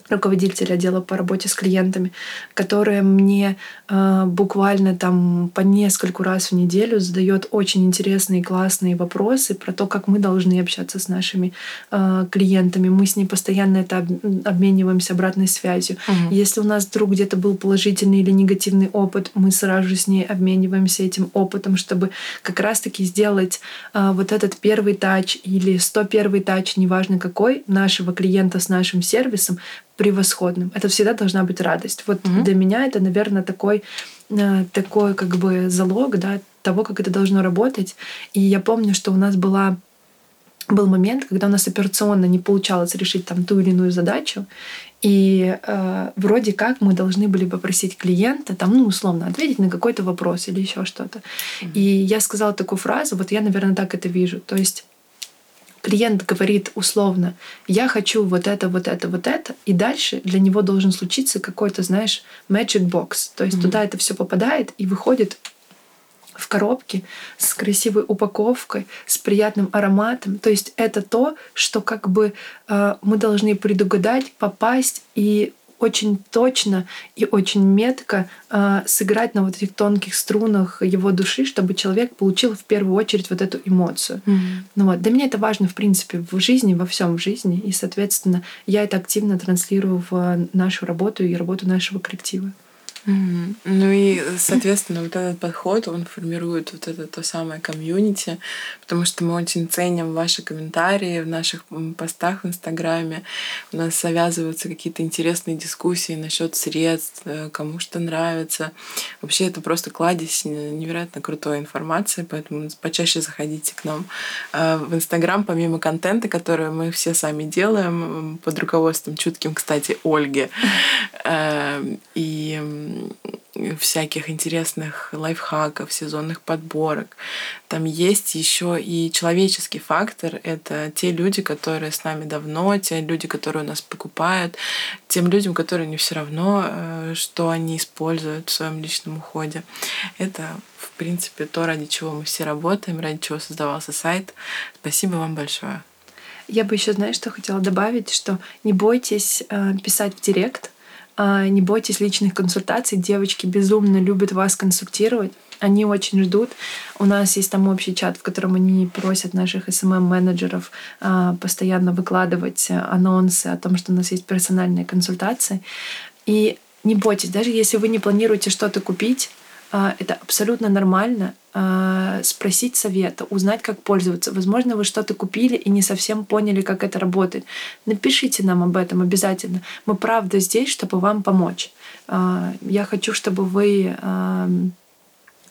B: руководитель отдела по работе с клиентами, которая мне э, буквально там по нескольку раз в неделю задает очень интересные, классные вопросы про то, как мы должны общаться с нашими э, клиентами. Мы с ней постоянно это обмениваемся обратной связью. Угу. Если у нас вдруг где-то был положительный или негативный опыт, мы сразу же с ней обмениваемся этим опытом, чтобы как раз-таки сделать э, вот этот первый тач или 101 тач, неважно какой, нашего клиента с нашим сервисом, превосходным. Это всегда должна быть радость. Вот mm-hmm. для меня это, наверное, такой, э, такой как бы залог да, того, как это должно работать. И я помню, что у нас была был момент, когда у нас операционно не получалось решить там ту или иную задачу, и э, вроде как мы должны были попросить клиента там, ну, условно, ответить на какой-то вопрос или еще что-то. Mm-hmm. И я сказала такую фразу, вот я, наверное, так это вижу. То есть клиент говорит условно, я хочу вот это, вот это, вот это, и дальше для него должен случиться какой-то, знаешь, magic box. То есть mm-hmm. туда это все попадает и выходит в коробке с красивой упаковкой, с приятным ароматом. То есть это то, что как бы э, мы должны предугадать, попасть и очень точно и очень метко э, сыграть на вот этих тонких струнах его души, чтобы человек получил в первую очередь вот эту эмоцию. Mm-hmm. Ну вот, для меня это важно в принципе в жизни, во всем в жизни, и соответственно я это активно транслирую в нашу работу и работу нашего коллектива.
A: Mm-hmm. Ну и, соответственно, вот этот подход, он формирует вот это то самое комьюнити, потому что мы очень ценим ваши комментарии в наших постах в Инстаграме. У нас завязываются какие-то интересные дискуссии насчет средств, э, кому что нравится. Вообще это просто кладезь невероятно крутой информации, поэтому почаще заходите к нам э, в Инстаграм, помимо контента, который мы все сами делаем под руководством чутким, кстати, Ольги. <laughs> Э, и всяких интересных лайфхаков, сезонных подборок. Там есть еще и человеческий фактор. Это те люди, которые с нами давно, те люди, которые у нас покупают, тем людям, которые не все равно, э, что они используют в своем личном уходе. Это, в принципе, то, ради чего мы все работаем, ради чего создавался сайт. Спасибо вам большое.
B: Я бы еще, знаешь, что хотела добавить, что не бойтесь э, писать в директ, не бойтесь личных консультаций. Девочки безумно любят вас консультировать. Они очень ждут. У нас есть там общий чат, в котором они просят наших SMM-менеджеров а, постоянно выкладывать анонсы о том, что у нас есть персональные консультации. И не бойтесь, даже если вы не планируете что-то купить, а, это абсолютно нормально а, спросить совета, узнать, как пользоваться. Возможно, вы что-то купили и не совсем поняли, как это работает. Напишите нам об этом обязательно. Мы правда здесь, чтобы вам помочь. А, я хочу, чтобы вы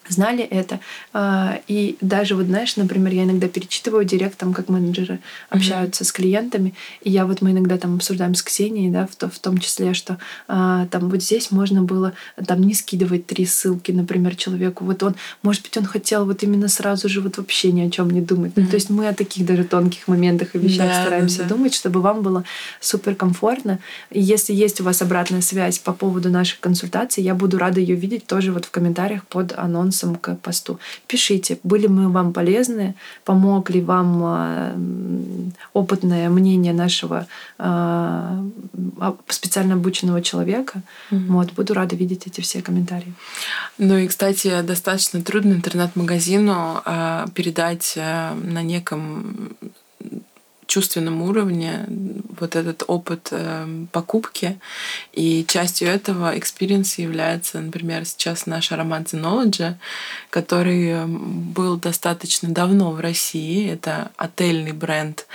B: знали это. А, и даже вот, знаешь, например, я иногда перечитываю директ, там, как менеджеры общаются mm-hmm. с клиентами, и я вот мы иногда там обсуждаем с Ксенией, да, в, то, в том числе, что а, там вот здесь можно было там не скидывать три ссылки, например, человеку. Вот он, может быть, он хотел вот именно сразу же вот вообще ни о чем не думать. Mm-hmm. Ну, то есть мы о таких даже тонких моментах и вещах да, стараемся да, да. думать, чтобы вам было супер комфортно. И если есть у вас обратная связь по поводу наших консультаций, я буду рада ее видеть тоже вот в комментариях под анонс вопросом к посту. Пишите, были мы вам полезны, помог ли вам а, опытное мнение нашего а, специально обученного человека. Mm-hmm. Вот, буду рада видеть эти все комментарии.
A: Ну и, кстати, достаточно трудно интернет-магазину передать на неком чувственном уровне вот этот опыт э, покупки. И частью этого experience а является, например, сейчас наш аромат The который эм, был достаточно давно в России. Это отельный бренд,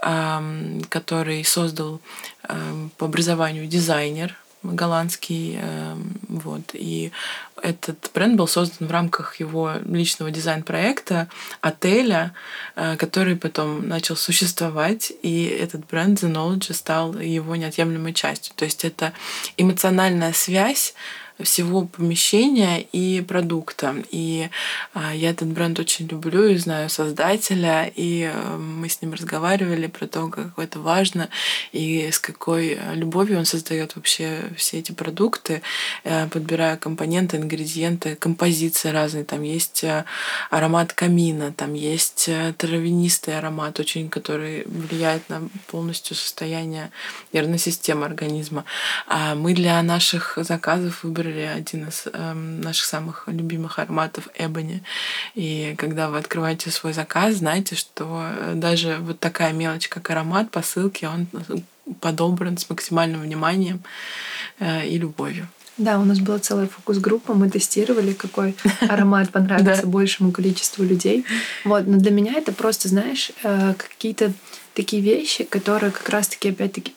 A: э, который создал э, по образованию дизайнер голландский. Вот. И этот бренд был создан в рамках его личного дизайн-проекта, отеля, э, который потом начал существовать, и этот бренд The Knowledge стал его неотъемлемой частью. То есть это эмоциональная связь всего помещения и продукта. И а, я этот бренд очень люблю и знаю создателя, и э, мы с ним разговаривали про то, как это важно и с какой любовью он создает вообще все эти продукты, э, подбирая компоненты, ингредиенты, композиции разные. Там есть э, аромат камина, там есть травянистый аромат, очень который влияет на полностью состояние нервной системы организма. А мы для наших заказов выбрали выбрали один из э, наших самых любимых ароматов Эбони. И когда вы открываете свой заказ, знайте, что э, даже вот такая мелочь, как аромат, посылки, он подобран с максимальным вниманием э, и любовью.
B: Да, у нас была целая фокус-группа, мы тестировали, какой <laughs> аромат понравится большему количеству людей. Вот, но для меня это просто, знаешь, э, какие-то такие вещи, которые как раз-таки опять-таки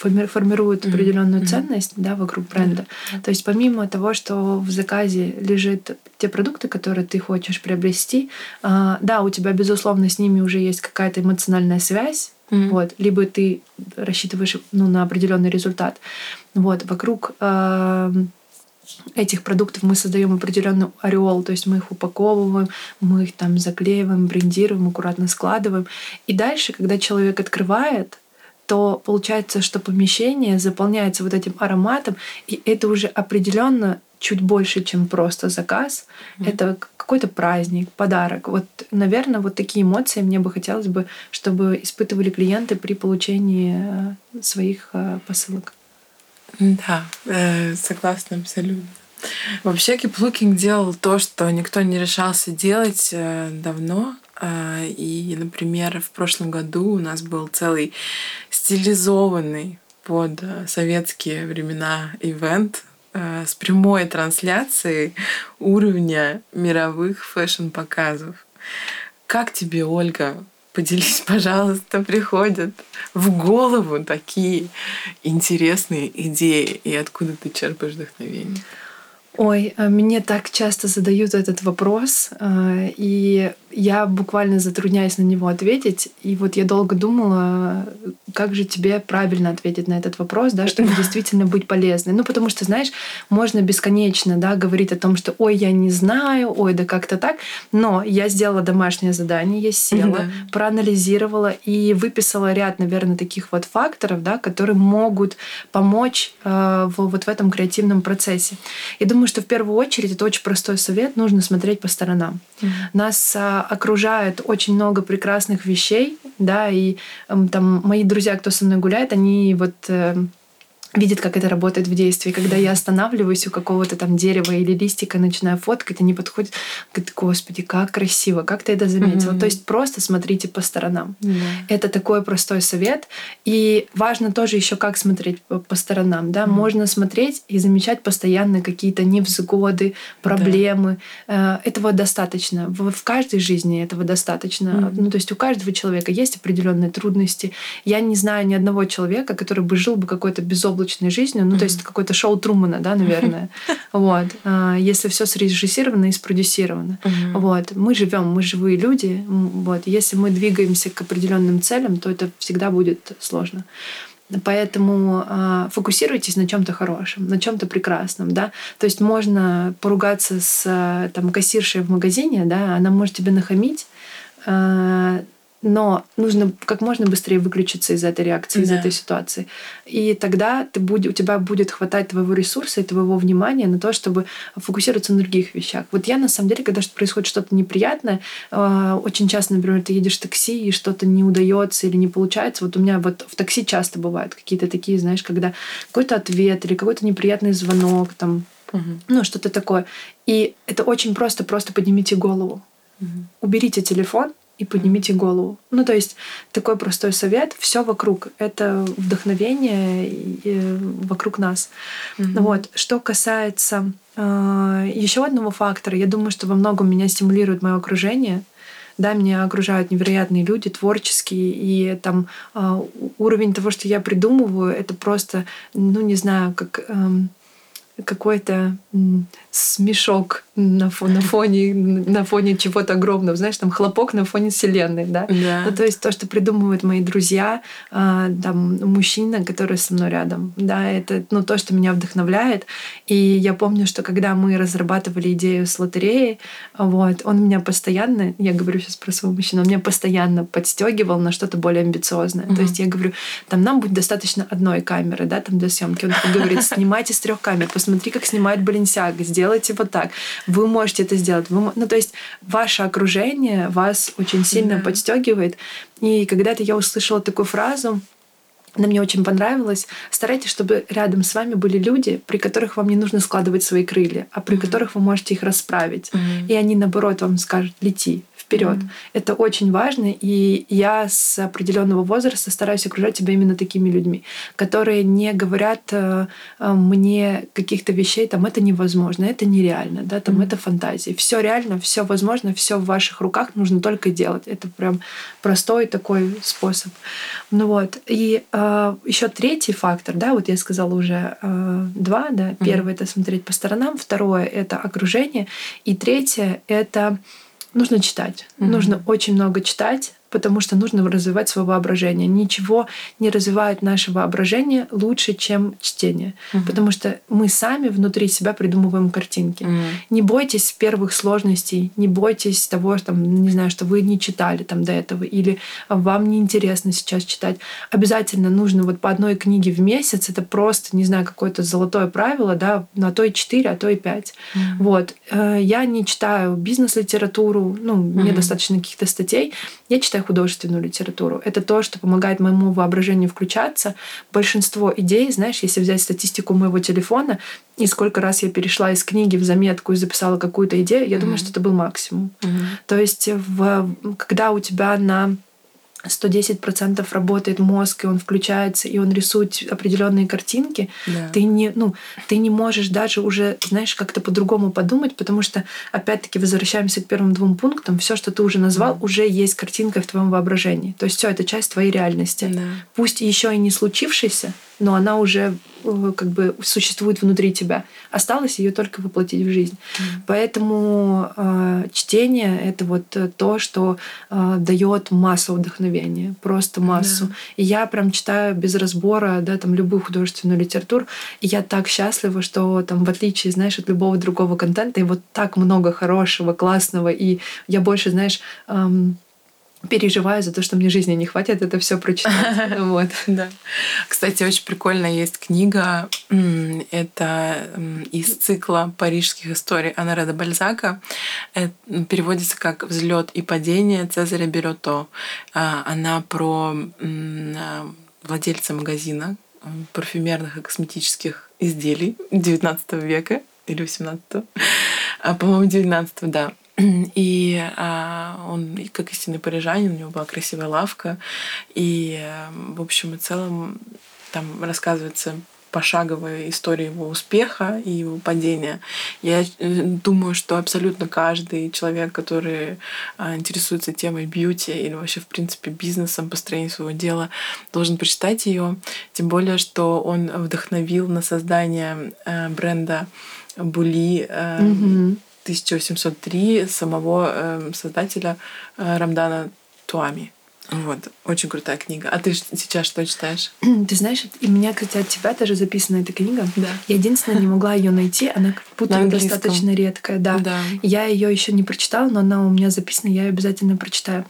B: формируют определенную mm-hmm. ценность да, вокруг бренда. Mm-hmm. То есть помимо того, что в заказе лежит те продукты, которые ты хочешь приобрести, а, да, у тебя, безусловно, с ними уже есть какая-то эмоциональная связь, Mm-hmm. Вот, либо ты рассчитываешь ну, на определенный результат. Вот, вокруг э, этих продуктов мы создаем определенный ореол, то есть мы их упаковываем, мы их там заклеиваем, брендируем, аккуратно складываем. И дальше, когда человек открывает, то получается, что помещение заполняется вот этим ароматом, и это уже определенно чуть больше, чем просто заказ. Mm-hmm. Это какой-то праздник, подарок. Вот, наверное, вот такие эмоции мне бы хотелось бы, чтобы испытывали клиенты при получении э, своих э, посылок.
A: Да, э, согласна абсолютно. Вообще Keep Looking делал то, что никто не решался делать давно. И, например, в прошлом году у нас был целый стилизованный под э, советские времена event э, с прямой трансляцией уровня мировых fashion -показов. Как тебе, Ольга, поделись, <laughs> пожалуйста, приходят в голову такие интересные идеи и откуда ты черпаешь вдохновение?
B: Ой, а мне так часто задают этот вопрос, а, и я буквально затрудняюсь на него ответить. И вот я долго думала, как же тебе правильно ответить на этот вопрос, да, чтобы действительно быть полезной. Ну, потому что, знаешь, можно бесконечно да, говорить о том, что ой, я не знаю, ой, да как-то так. Но я сделала домашнее задание, я села, да. проанализировала и выписала ряд, наверное, таких вот факторов, да, которые могут помочь э, в, вот в этом креативном процессе. И думаю, что в первую очередь это очень простой совет, нужно смотреть по сторонам. Mm-hmm. Нас а, окружает очень много прекрасных вещей, да, и э, там мои друзья, кто со мной гуляет, они вот э, видит, как это работает в действии. Когда я останавливаюсь у какого-то там дерева или листика, начинаю фоткать, они подходят, говорят, господи, как красиво, как ты это заметила. Mm-hmm. То есть просто смотрите по сторонам. Mm-hmm. Это такой простой совет. И важно тоже еще как смотреть по, по сторонам. Да? Mm-hmm. Можно смотреть и замечать постоянно какие-то невзгоды, проблемы. Да. Э, этого достаточно. В, в каждой жизни этого достаточно. Mm-hmm. Ну, то есть у каждого человека есть определенные трудности. Я не знаю ни одного человека, который бы жил бы какой-то безоблачной облачной жизнью. Ну, mm-hmm. то есть какое-то шоу Трумана, да, наверное. <laughs> Вот. А, если все срежиссировано и спродюсировано. Вот. Мы живем, мы живые люди. Вот. Если мы двигаемся к определенным целям, то это всегда будет сложно. Поэтому э, фокусируйтесь на чем-то хорошем, на чем-то прекрасном, да. То есть можно поругаться с там кассиршей в магазине, да, она может тебе нахамить, э, но нужно как можно быстрее выключиться из этой реакции, да. из этой ситуации. И тогда ты будь, у тебя будет хватать твоего ресурса и твоего внимания на то, чтобы фокусироваться на других вещах. Вот я на самом деле, когда происходит что-то неприятное, э, очень часто, например, ты едешь в такси и что-то не удается или не получается. Вот у меня вот в такси часто бывают какие-то такие, знаешь, когда какой-то ответ или какой-то неприятный звонок, там, угу. ну что-то такое. И это очень просто, просто поднимите голову. Угу. Уберите телефон и поднимите голову. Ну, то есть такой простой совет. Все вокруг. Это вдохновение вокруг нас. Mm-hmm. Вот. Что касается э, еще одного фактора, я думаю, что во многом меня стимулирует мое окружение. Да, меня окружают невероятные люди, творческие, и там э, уровень того, что я придумываю, это просто, ну, не знаю, как... Э, какой-то смешок на, фоне, на фоне, на фоне чего-то огромного, знаешь, там хлопок на фоне Вселенной, да?
A: да.
B: Ну, то есть то, что придумывают мои друзья, э, там, мужчина, который со мной рядом, да, это ну, то, что меня вдохновляет. И я помню, что когда мы разрабатывали идею с лотереей, вот, он меня постоянно, я говорю сейчас про своего мужчину, он меня постоянно подстегивал на что-то более амбициозное. Mm-hmm. То есть я говорю, там нам будет достаточно одной камеры, да, там для съемки. Он говорит, снимайте с трех камер, посмотри, как снимает Баленсиага, сделайте вот так. Вы можете это сделать. Вы, ну, то есть ваше окружение вас очень сильно да. подстегивает. И когда-то я услышала такую фразу, она мне очень понравилась. Старайтесь, чтобы рядом с вами были люди, при которых вам не нужно складывать свои крылья, а при mm-hmm. которых вы можете их расправить. Mm-hmm. И они, наоборот, вам скажут, лети, вперед. Mm-hmm. Это очень важно, и я с определенного возраста стараюсь окружать себя именно такими людьми, которые не говорят э, э, мне каких-то вещей, там это невозможно, это нереально, да, там mm-hmm. это фантазии. Все реально, все возможно, все в ваших руках, нужно только делать. Это прям простой такой способ. Ну вот. И э, еще третий фактор, да, вот я сказала уже э, два, да. Первый mm-hmm. это смотреть по сторонам, второе это окружение, и третье это нужно читать. Mm-hmm. Нужно очень много читать, потому что нужно развивать свое воображение. Ничего не развивает наше воображение лучше, чем чтение. Угу. Потому что мы сами внутри себя придумываем картинки. Угу. Не бойтесь первых сложностей, не бойтесь того, там, не знаю, что вы не читали там до этого, или вам не интересно сейчас читать. Обязательно нужно вот по одной книге в месяц, это просто, не знаю, какое-то золотое правило, да, на то и 4, а то и 5. Mm. Вот. Э, я не читаю бизнес-литературу, ну, mm. мне достаточно каких-то статей. Я читаю художественную литературу. Это то, что помогает моему воображению включаться. Большинство идей, знаешь, если взять статистику моего телефона, и сколько раз я перешла из книги в заметку и записала какую-то идею, я mm-hmm. думаю, что это был максимум. Mm-hmm. То есть, в, когда у тебя на 110% работает мозг, и он включается, и он рисует определенные картинки, да. ты, не, ну, ты не можешь даже уже, знаешь, как-то по-другому подумать, потому что, опять-таки, возвращаемся к первым двум пунктам, все, что ты уже назвал, да. уже есть картинка в твоем воображении. То есть все это часть твоей реальности. Да. Пусть еще и не случившийся, но она уже как бы существует внутри тебя. Осталось ее только воплотить в жизнь. Mm. Поэтому э, чтение это вот то, что э, дает массу вдохновения, просто массу. Yeah. И я прям читаю без разбора, да, там любую художественную литературу, и я так счастлива, что там в отличие, знаешь, от любого другого контента, и вот так много хорошего, классного, и я больше, знаешь, эм, переживаю за то, что мне жизни не хватит это все прочитать. <laughs> Вот.
A: Да. Кстати, очень прикольно есть книга. Это из цикла парижских историй Анара де Бальзака. Это переводится как «Взлет и падение Цезаря Берето». А, она про а, владельца магазина парфюмерных и косметических изделий XIX века или XVIII, а, по-моему, XIX, да. <clears throat> И а, он, как истинный парижанин, у него была красивая лавка. И, в общем и целом, там рассказывается пошаговая история его успеха и его падения. Я э, думаю, что абсолютно каждый человек, который а, интересуется темой бьюти или вообще, в принципе, бизнесом, построением своего дела, должен прочитать ее. Тем более, что он вдохновил на создание э, бренда Були. Mm-hmm 1803 самого э, создателя э, Рамдана Туами. Вот, очень крутая книга. А ты сейчас что читаешь? <clears throat>
B: Ты знаешь, и у меня, кстати, от тебя тоже записана эта книга. Да. Я единственное не могла ее найти, она как будто достаточно редкая, да. да. Я ее еще не прочитала, но она у меня записана, я ее обязательно прочитаю.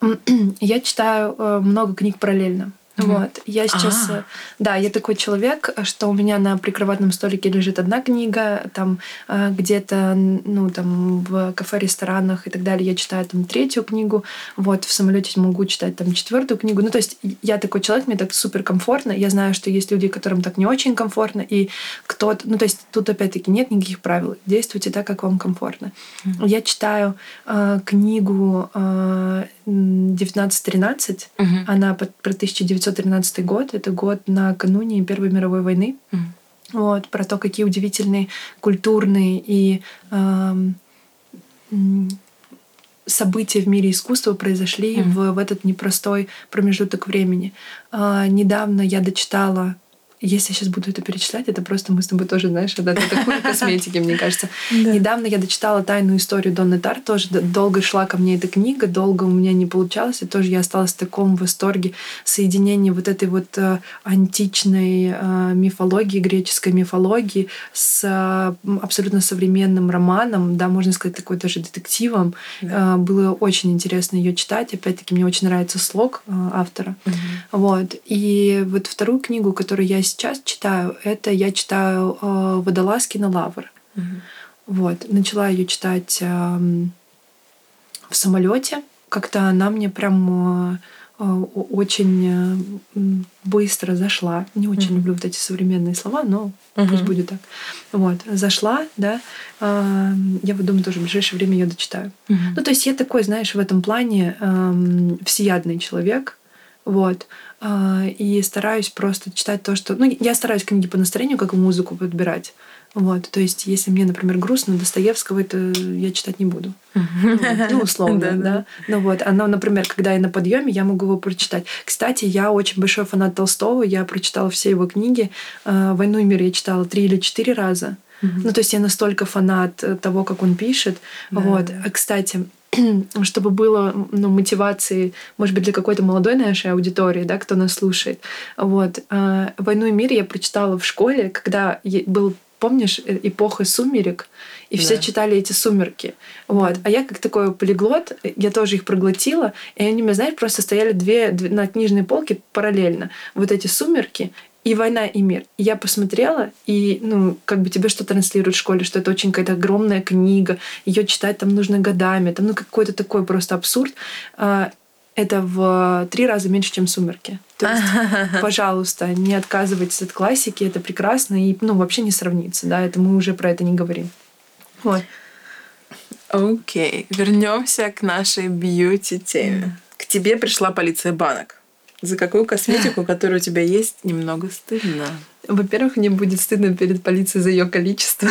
B: <clears throat> Я читаю э, много книг параллельно. Вот. Я сейчас... А-а-а. Да, я такой человек, что у меня на прикроватном столике лежит одна книга, там э, где-то, ну, там в кафе, ресторанах и так далее я читаю там третью книгу, вот, в самолете могу читать там четвертую книгу. Ну, то есть я такой человек, мне так супер комфортно. Я знаю, что есть люди, которым так не очень комфортно, и кто-то... Ну, то есть тут опять-таки нет никаких правил. Действуйте так, как вам комфортно. Mm-hmm. Я читаю э, книгу э, 1913. Mm-hmm. Она про 1900 1913 год. Это год накануне Первой мировой войны. Mm. Вот, про то, какие удивительные культурные и э, события в мире искусства произошли mm. в, в этот непростой промежуток времени. Э, недавно я дочитала если я сейчас буду это перечислять, это просто мы с тобой тоже, знаешь, это такой <laughs> косметики, мне кажется. Недавно я дочитала «Тайную историю Донны Тар», тоже долго шла ко мне эта книга, долго у меня не получалось, и тоже я осталась в таком восторге соединения вот этой вот э, античной э, мифологии, греческой мифологии с э, абсолютно современным романом, да, можно сказать, такой даже детективом. Да. Было очень интересно ее читать. Опять-таки, мне очень нравится слог автора. Угу. Вот. И вот вторую книгу, которую я сейчас читаю, это я читаю э, Водолазкина Лавр. Угу. Вот. Начала ее читать э, в самолете. Как-то она мне прям э, очень э, быстро зашла. Не очень mm люблю вот эти современные слова, но mm-hmm. пусть будет так. Вот, зашла, да. Э, я вот думаю, тоже в ближайшее время ее дочитаю. Mm-hmm. Ну, то есть я такой, знаешь, в этом плане э, всеядный человек. Вот. А, и стараюсь просто читать то, что... Ну, я стараюсь книги по настроению, как и музыку подбирать. Вот, то есть, если мне, например, грустно, Достоевского это я читать не буду. Ну, условно, <laughs> да. Ну вот, оно, например, когда я на подъеме, я могу его прочитать. Кстати, я очень большой фанат Толстого, я прочитала все его книги. А, «Войну и мир» я читала три или четыре раза. Ну, то есть я настолько фанат того, как он пишет. Вот. А, кстати, <clears throat> чтобы было ну, мотивации, может быть, для какой-то молодой нашей аудитории, да, кто нас слушает. Вот. А, «Войну и мир» я прочитала в школе, когда был помнишь, э, эпоха сумерек, и да. все читали эти сумерки. Вот. А я как такой полиглот, я тоже их проглотила, и они меня, знаешь, просто стояли две, две на книжной полке параллельно. Вот эти сумерки и «Война и мир». И я посмотрела, и, ну, как бы тебе что транслируют в школе, что это очень какая-то огромная книга, ее читать там нужно годами, там, ну, какой-то такой просто абсурд. А, это в три раза меньше, чем «Сумерки». То есть, <laughs> пожалуйста, не отказывайтесь от классики, это прекрасно, и, ну, вообще не сравнится, да, это мы уже про это не говорим. Вот.
A: Окей, okay. вернемся к нашей бьюти-теме. К тебе пришла полиция банок. За какую косметику, которая у тебя есть, немного стыдно.
B: Во-первых, мне будет стыдно перед полицией за ее количество.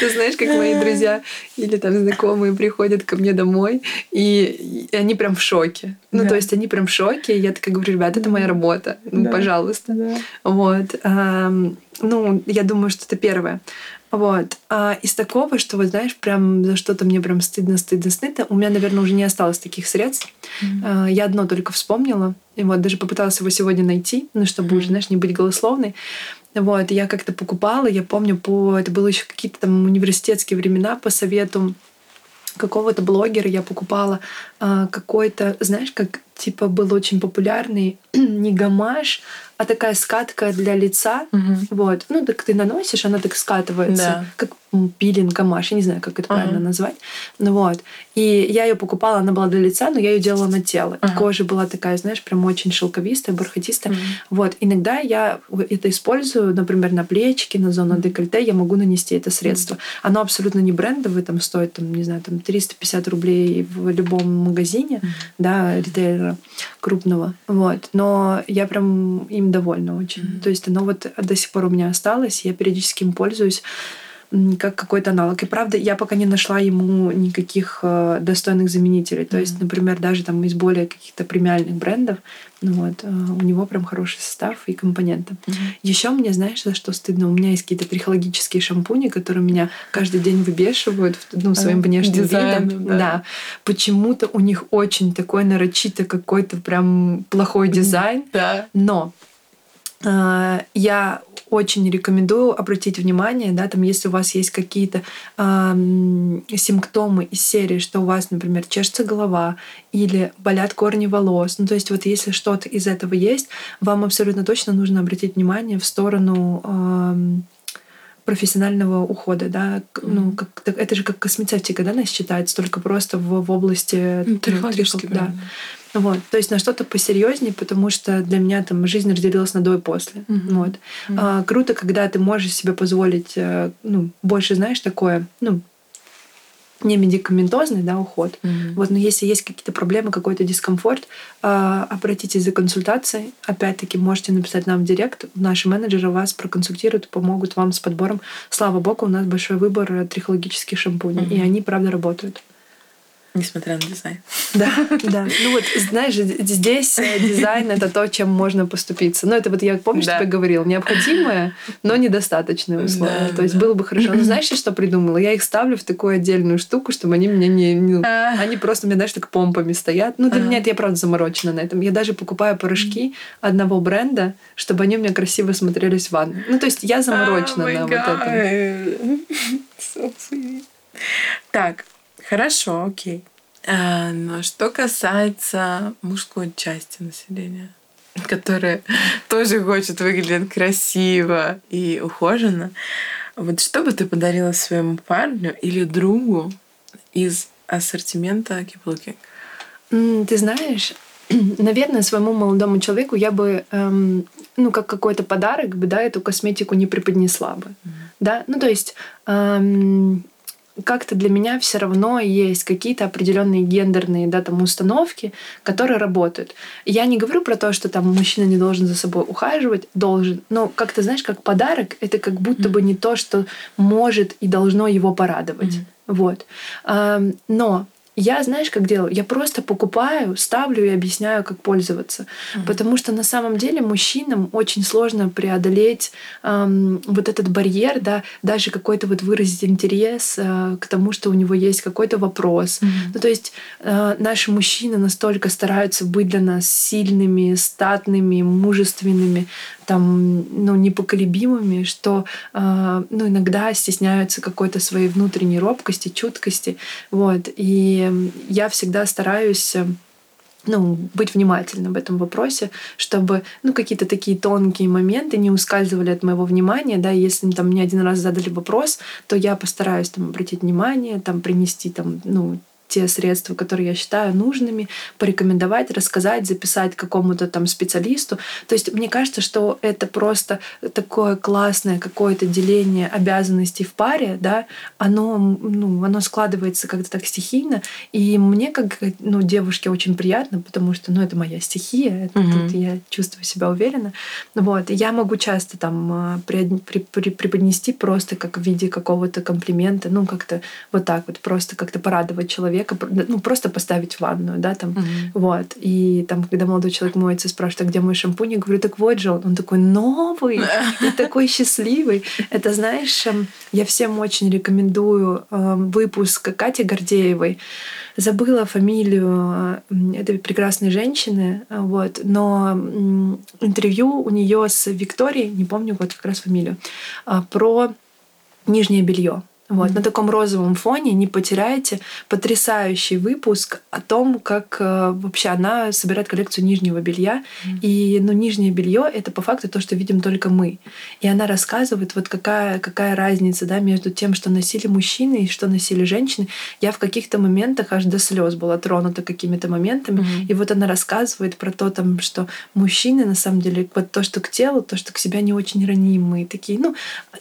B: Ты знаешь, как мои друзья или там знакомые приходят ко мне домой, и они прям в шоке. Ну, то есть они прям в шоке, и я такая говорю, ребят, это моя работа, ну, пожалуйста. Вот. Ну, я думаю, что это первое. Вот. А из такого, что вот знаешь, прям за что-то мне прям стыдно, стыдно, стыдно, у меня, наверное, уже не осталось таких средств. Mm-hmm. Я одно только вспомнила, и вот даже попыталась его сегодня найти, ну, чтобы mm-hmm. уже, знаешь, не быть голословной. Вот, я как-то покупала, я помню, по это было еще какие-то там университетские времена по совету какого-то блогера я покупала а, какой-то, знаешь, как типа был очень популярный <clears throat> не гамаш, а такая скатка для лица. Угу. Вот. Ну, так ты наносишь, она так скатывается, да. как пилинг, гамаш, я не знаю, как это uh правильно назвать. Ну вот. И я ее покупала, она была для лица, но я ее делала на тело. И кожа была такая, знаешь, прям очень шелковистая, бархатистая. uh Вот. Иногда я это использую, например, на плечики, на зону декольте, я могу нанести это средство. Оно абсолютно не брендовое, там стоит, там, не знаю, там 350 рублей в любом магазине, да, ритейлера крупного. Вот. Но я прям им довольна очень. mm То есть оно вот до сих пор у меня осталось, я периодически им пользуюсь как какой-то аналог. И правда, я пока не нашла ему никаких э, достойных заменителей. То mm-hmm. есть, например, даже там из более каких-то премиальных брендов, ну вот, э, у него прям хороший состав и компоненты. Mm-hmm. Еще мне, знаешь, за что стыдно? У меня есть какие-то трихологические шампуни, которые меня каждый день выбешивают ну, своим внешним Дизайн, видом. Да. да. Почему-то у них очень такой нарочито какой-то прям плохой дизайн. Mm-hmm. Да. Но э, я очень рекомендую обратить внимание, да, там, если у вас есть какие-то э, симптомы из серии, что у вас, например, чешется голова или болят корни волос, ну, то есть вот если что-то из этого есть, вам абсолютно точно нужно обратить внимание в сторону э, профессионального ухода, да, ну, как, это же как косметика, да, нас считается, только просто в, в области ну, трихологической, да. Вот. То есть на что-то посерьезнее, потому что для меня там жизнь разделилась на до и после. Mm-hmm. Вот. Mm-hmm. А, круто, когда ты можешь себе позволить, э, ну, больше, знаешь, такое, ну, не медикаментозный да, уход. Mm-hmm. Вот, но если есть какие-то проблемы, какой-то дискомфорт, э, обратитесь за консультацией. Опять-таки, можете написать нам в директ. Наши менеджеры вас проконсультируют, помогут вам с подбором. Слава богу, у нас большой выбор трихологических шампуней, mm-hmm. и они, правда, работают.
A: Несмотря на дизайн. <laughs>
B: Да, да. Ну вот, знаешь, здесь э, дизайн это то, чем можно поступиться. Ну, это вот я, помнишь, да. тебе говорил, необходимое, но недостаточное условие. Да, то есть да. было бы хорошо. Ну, знаешь, что придумала? Я их ставлю в такую отдельную штуку, чтобы они меня не... не а. они просто, мне, знаешь, так помпами стоят. Ну, для а. меня это я правда заморочена на этом. Я даже покупаю порошки одного бренда, чтобы они у меня красиво смотрелись в ванной. Ну, то есть я заморочена на вот этом. <laughs>
A: Так, Хорошо, окей. А, но что касается мужской части населения, <laughs> которая <laughs> тоже хочет выглядеть красиво и ухоженно, вот что бы ты подарила своему парню или другу из ассортимента Looking?
B: Ты знаешь, <clears throat> наверное, своему молодому человеку я бы, эм, ну, как какой-то подарок бы, да, эту косметику не преподнесла бы. Mm-hmm. Да, ну, то есть эм, как-то для меня все равно есть какие-то определенные гендерные да, там, установки, которые работают. Я не говорю про то, что там мужчина не должен за собой ухаживать, должен, но как-то, знаешь, как подарок, это как будто mm-hmm. бы не то, что может и должно его порадовать. Mm-hmm. Вот. Но я, знаешь, как делаю? Я просто покупаю, ставлю и объясняю, как пользоваться. Mm-hmm. Потому что на самом деле мужчинам очень сложно преодолеть эм, вот этот барьер, да, даже какой-то вот выразить интерес э, к тому, что у него есть какой-то вопрос. Mm-hmm. Ну, то есть э, наши мужчины настолько стараются быть для нас сильными, статными, мужественными, там, ну, непоколебимыми, что э, ну, иногда стесняются какой-то своей внутренней робкости, чуткости. Вот. И я всегда стараюсь ну, быть внимательным в этом вопросе, чтобы ну, какие-то такие тонкие моменты не ускальзывали от моего внимания. Да, если там мне один раз задали вопрос, то я постараюсь там обратить внимание, там принести там, ну, те средства, которые я считаю нужными, порекомендовать, рассказать, записать какому-то там специалисту. То есть мне кажется, что это просто такое классное какое-то деление обязанностей в паре, да, оно, ну, оно складывается как-то так стихийно, и мне как ну, девушке очень приятно, потому что ну, это моя стихия, это, угу. тут я чувствую себя уверенно. Вот. Я могу часто там при, при, при, преподнести просто как в виде какого-то комплимента, ну как-то вот так вот, просто как-то порадовать человека человека, ну, просто поставить в ванную, да, там, mm-hmm. вот. И там, когда молодой человек моется, спрашивает, а где мой шампунь? Я говорю, так вот же он. Он такой новый <laughs> и такой счастливый. Это, знаешь, эм, я всем очень рекомендую эм, выпуск Кати Гордеевой. Забыла фамилию э, этой прекрасной женщины, э, вот, но интервью у нее с Викторией, не помню вот как раз фамилию, а, про нижнее белье. Вот, mm-hmm. на таком розовом фоне не потеряете потрясающий выпуск о том, как э, вообще она собирает коллекцию нижнего белья. Mm-hmm. И ну, нижнее белье это по факту то, что видим только мы. И она рассказывает, вот какая, какая разница да, между тем, что носили мужчины и что носили женщины. Я в каких-то моментах аж до слез была тронута какими-то моментами. Mm-hmm. И вот она рассказывает про то, там, что мужчины на самом деле вот то, что к телу, то, что к себя не очень ранимые. Такие, ну,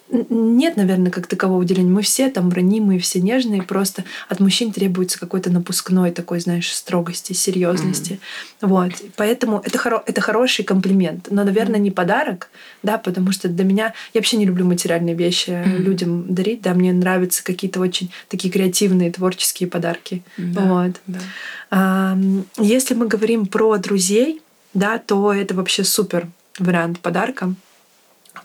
B: нет, наверное, как такового деления. Мы все все там ранимые, все нежные, просто от мужчин требуется какой-то напускной такой, знаешь, строгости, серьезности. Mm-hmm. Вот. Поэтому это, хоро- это хороший комплимент. Но, наверное, mm-hmm. не подарок, да, потому что для меня... Я вообще не люблю материальные вещи mm-hmm. людям дарить, да, мне нравятся какие-то очень такие креативные, творческие подарки. Mm-hmm. Вот. А, если мы говорим про друзей, да, то это вообще супер вариант подарка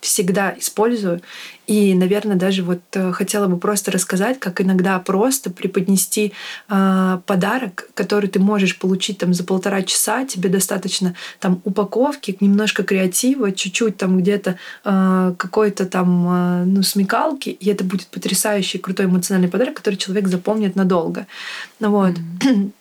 B: всегда использую. И, наверное, даже вот э, хотела бы просто рассказать, как иногда просто преподнести э, подарок, который ты можешь получить там за полтора часа. Тебе достаточно там упаковки, немножко креатива, чуть-чуть там где-то э, какой-то там э, ну, смекалки, и это будет потрясающий, крутой эмоциональный подарок, который человек запомнит надолго. Вот. Mm-hmm. <clears throat>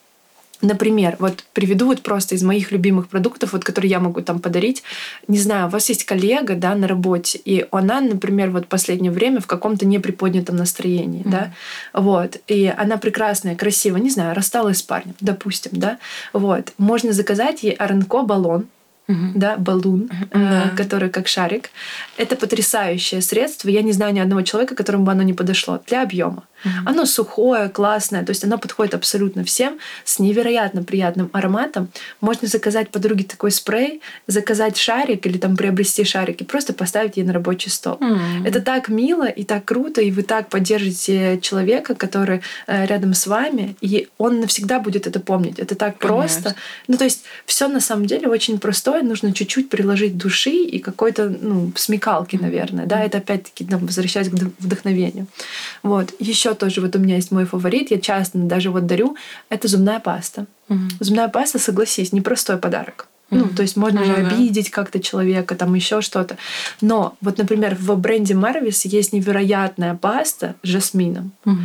B: Например, вот приведу вот просто из моих любимых продуктов, вот, которые я могу там подарить. Не знаю, у вас есть коллега, да, на работе, и она, например, вот последнее время в каком-то неприподнятом настроении, mm-hmm. да, вот, и она прекрасная, красивая, не знаю, рассталась с парнем, допустим, да, вот, можно заказать ей Аранко баллон, uh-huh. да, баллон, uh-huh. который как шарик. Это потрясающее средство. Я не знаю ни одного человека, которому бы оно не подошло для объема. Mm-hmm. Оно сухое, классное, то есть оно подходит абсолютно всем с невероятно приятным ароматом. Можно заказать подруге такой спрей, заказать шарик или там приобрести шарик и просто поставить ей на рабочий стол. Mm-hmm. Это так мило и так круто, и вы так поддержите человека, который э, рядом с вами, и он навсегда будет это помнить. Это так Конечно. просто. Ну то есть все на самом деле очень простое, нужно чуть-чуть приложить души и какой-то ну смекалки, наверное, да. Это опять-таки нам возвращаясь к вдохновению. Вот еще еще тоже вот у меня есть мой фаворит, я часто даже вот дарю, это зубная паста. Угу. Зубная паста, согласись, непростой подарок. Ну, то есть можно же обидеть как-то человека, там еще что-то. Но вот, например, в бренде Marvis есть невероятная паста с жасмином. Угу.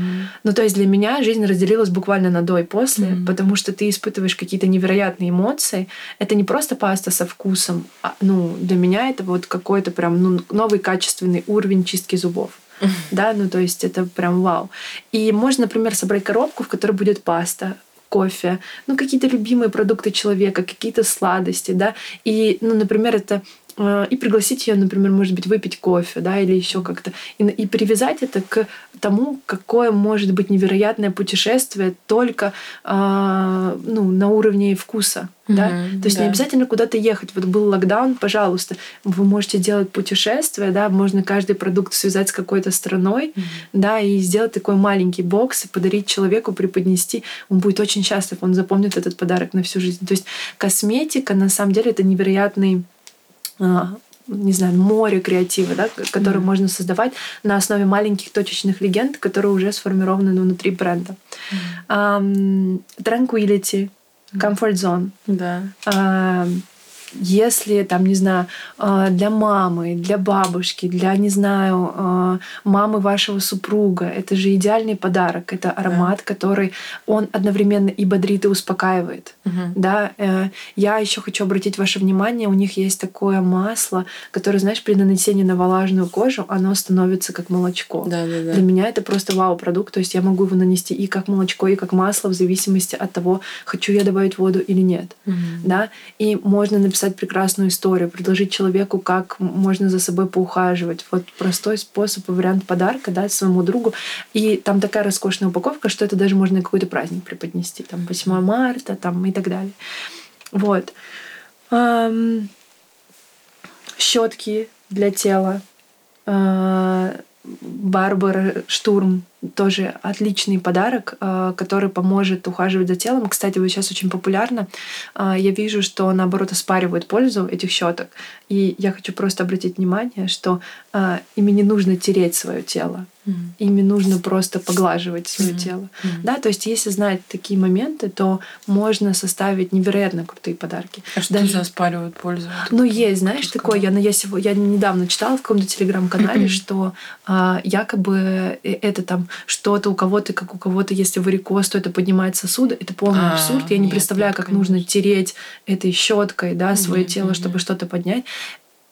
B: Ну, то есть для меня жизнь разделилась буквально на до и после, угу. потому что ты испытываешь какие-то невероятные эмоции. Это не просто паста со вкусом. А, ну, для меня это вот какой-то прям ну, новый качественный уровень чистки зубов. <laughs> Да, ну то есть это прям вау. И можно, например, собрать коробку, в которой будет паста, кофе, ну какие-то любимые продукты человека, какие-то сладости, да. И, ну, например, это и пригласить ее, например, может быть, выпить кофе, да, или еще как-то, и, и привязать это к тому, какое может быть невероятное путешествие только э, ну, на уровне вкуса. Mm-hmm, да? То есть да. не обязательно куда-то ехать. Вот был локдаун, пожалуйста, вы можете делать путешествие, да, можно каждый продукт связать с какой-то страной, mm-hmm. да, и сделать такой маленький бокс и подарить человеку, преподнести. Он будет очень счастлив, он запомнит этот подарок на всю жизнь. То есть косметика, на самом деле, это невероятный не знаю, море креатива, да, который mm-hmm. можно создавать на основе маленьких точечных легенд, которые уже сформированы внутри бренда. Mm-hmm. Um, tranquility, comfort zone.
A: Да.
B: Uh, если там, не знаю, а, для мамы, для бабушки, для, не знаю, а, мамы вашего супруга, это же идеальный подарок. Это аромат, да. который он одновременно и бодрит, и успокаивает. Угу. Да? Э, я еще хочу обратить ваше внимание, у них есть такое масло, которое, знаешь, при нанесении на влажную кожу, оно становится как молочко.
A: Да, да, да.
B: Для меня это просто вау-продукт, то есть я могу его нанести и как молочко, и как масло, в зависимости от того, хочу я добавить воду или нет. Угу. Да? И можно написать написать прекрасную историю, предложить человеку, как можно за собой поухаживать. Вот простой способ и вариант подарка дать своему другу. И там такая роскошная упаковка, что это даже можно какой-то праздник преподнести. Там 8 марта там, и так далее. Вот. Щетки для тела. Э, Барбара Штурм тоже отличный подарок, э, который поможет ухаживать за телом. Кстати, вот сейчас очень популярно. Э, я вижу, что наоборот оспаривают пользу этих щеток. И я хочу просто обратить внимание, что э, ими не нужно тереть свое тело. Mm-hmm. Ими нужно просто поглаживать свое mm-hmm. тело. Mm-hmm. Да, то есть, если знать такие моменты, то можно составить невероятно крутые подарки.
A: А что Даже... за оспаривают пользу?
B: Ну, есть, знаешь, такое. Я, я, сегодня, я недавно читала в каком-то телеграм-канале, что а, якобы это там что-то у кого-то, как у кого-то, если варикоз, то это поднимает сосуды. Это полный а, абсурд. Я не нет, представляю, как конечно. нужно тереть этой щеткой, да, свое тело, чтобы что-то поднять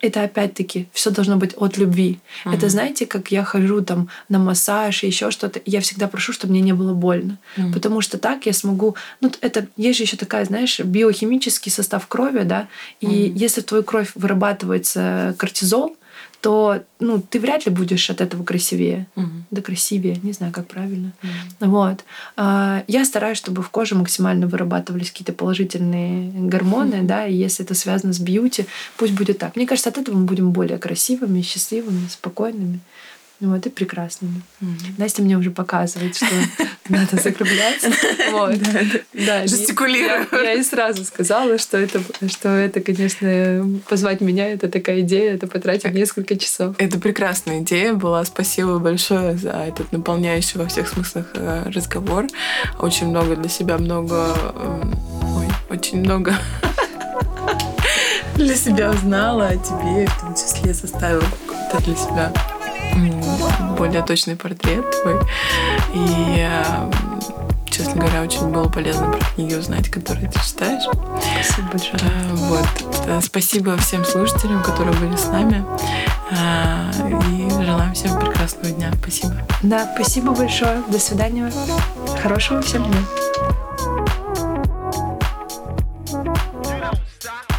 B: это опять-таки все должно быть от любви. Uh-huh. Это знаете, как я хожу там на массаж и еще что-то, я всегда прошу, чтобы мне не было больно, uh-huh. потому что так я смогу. Ну это есть же еще такая, знаешь, биохимический состав крови, да, и uh-huh. если в твою кровь вырабатывается кортизол, то ну, ты вряд ли будешь от этого красивее. Угу. Да красивее, не знаю, как правильно. Угу. Вот. А, я стараюсь, чтобы в коже максимально вырабатывались какие-то положительные гормоны, угу. да, и если это связано с бьюти, пусть будет так. Мне кажется, от этого мы будем более красивыми, счастливыми, спокойными. Вот, и прекрасными. Mm-hmm. Настя мне уже показывает, что <laughs> надо закругляться. <laughs> Вот.
A: Да, Жестикулирую.
B: Я ей сразу сказала, что это, что это, конечно, позвать меня, это такая идея, это потратить несколько часов.
A: Это прекрасная идея была. Спасибо большое за этот наполняющий во всех смыслах э, разговор. Очень много для себя, много... Эм, ой, очень много <laughs> для себя узнала о тебе, в том числе составила какой-то для себя более точный портрет твой. И, э, честно говоря, очень было полезно про книги узнать, которые ты читаешь.
B: Спасибо большое.
A: Э, вот. Э, спасибо всем слушателям, которые были с нами. И желаем всем прекрасного дня. Спасибо.
B: Да, спасибо большое. До свидания. Хорошего всем дня. Thank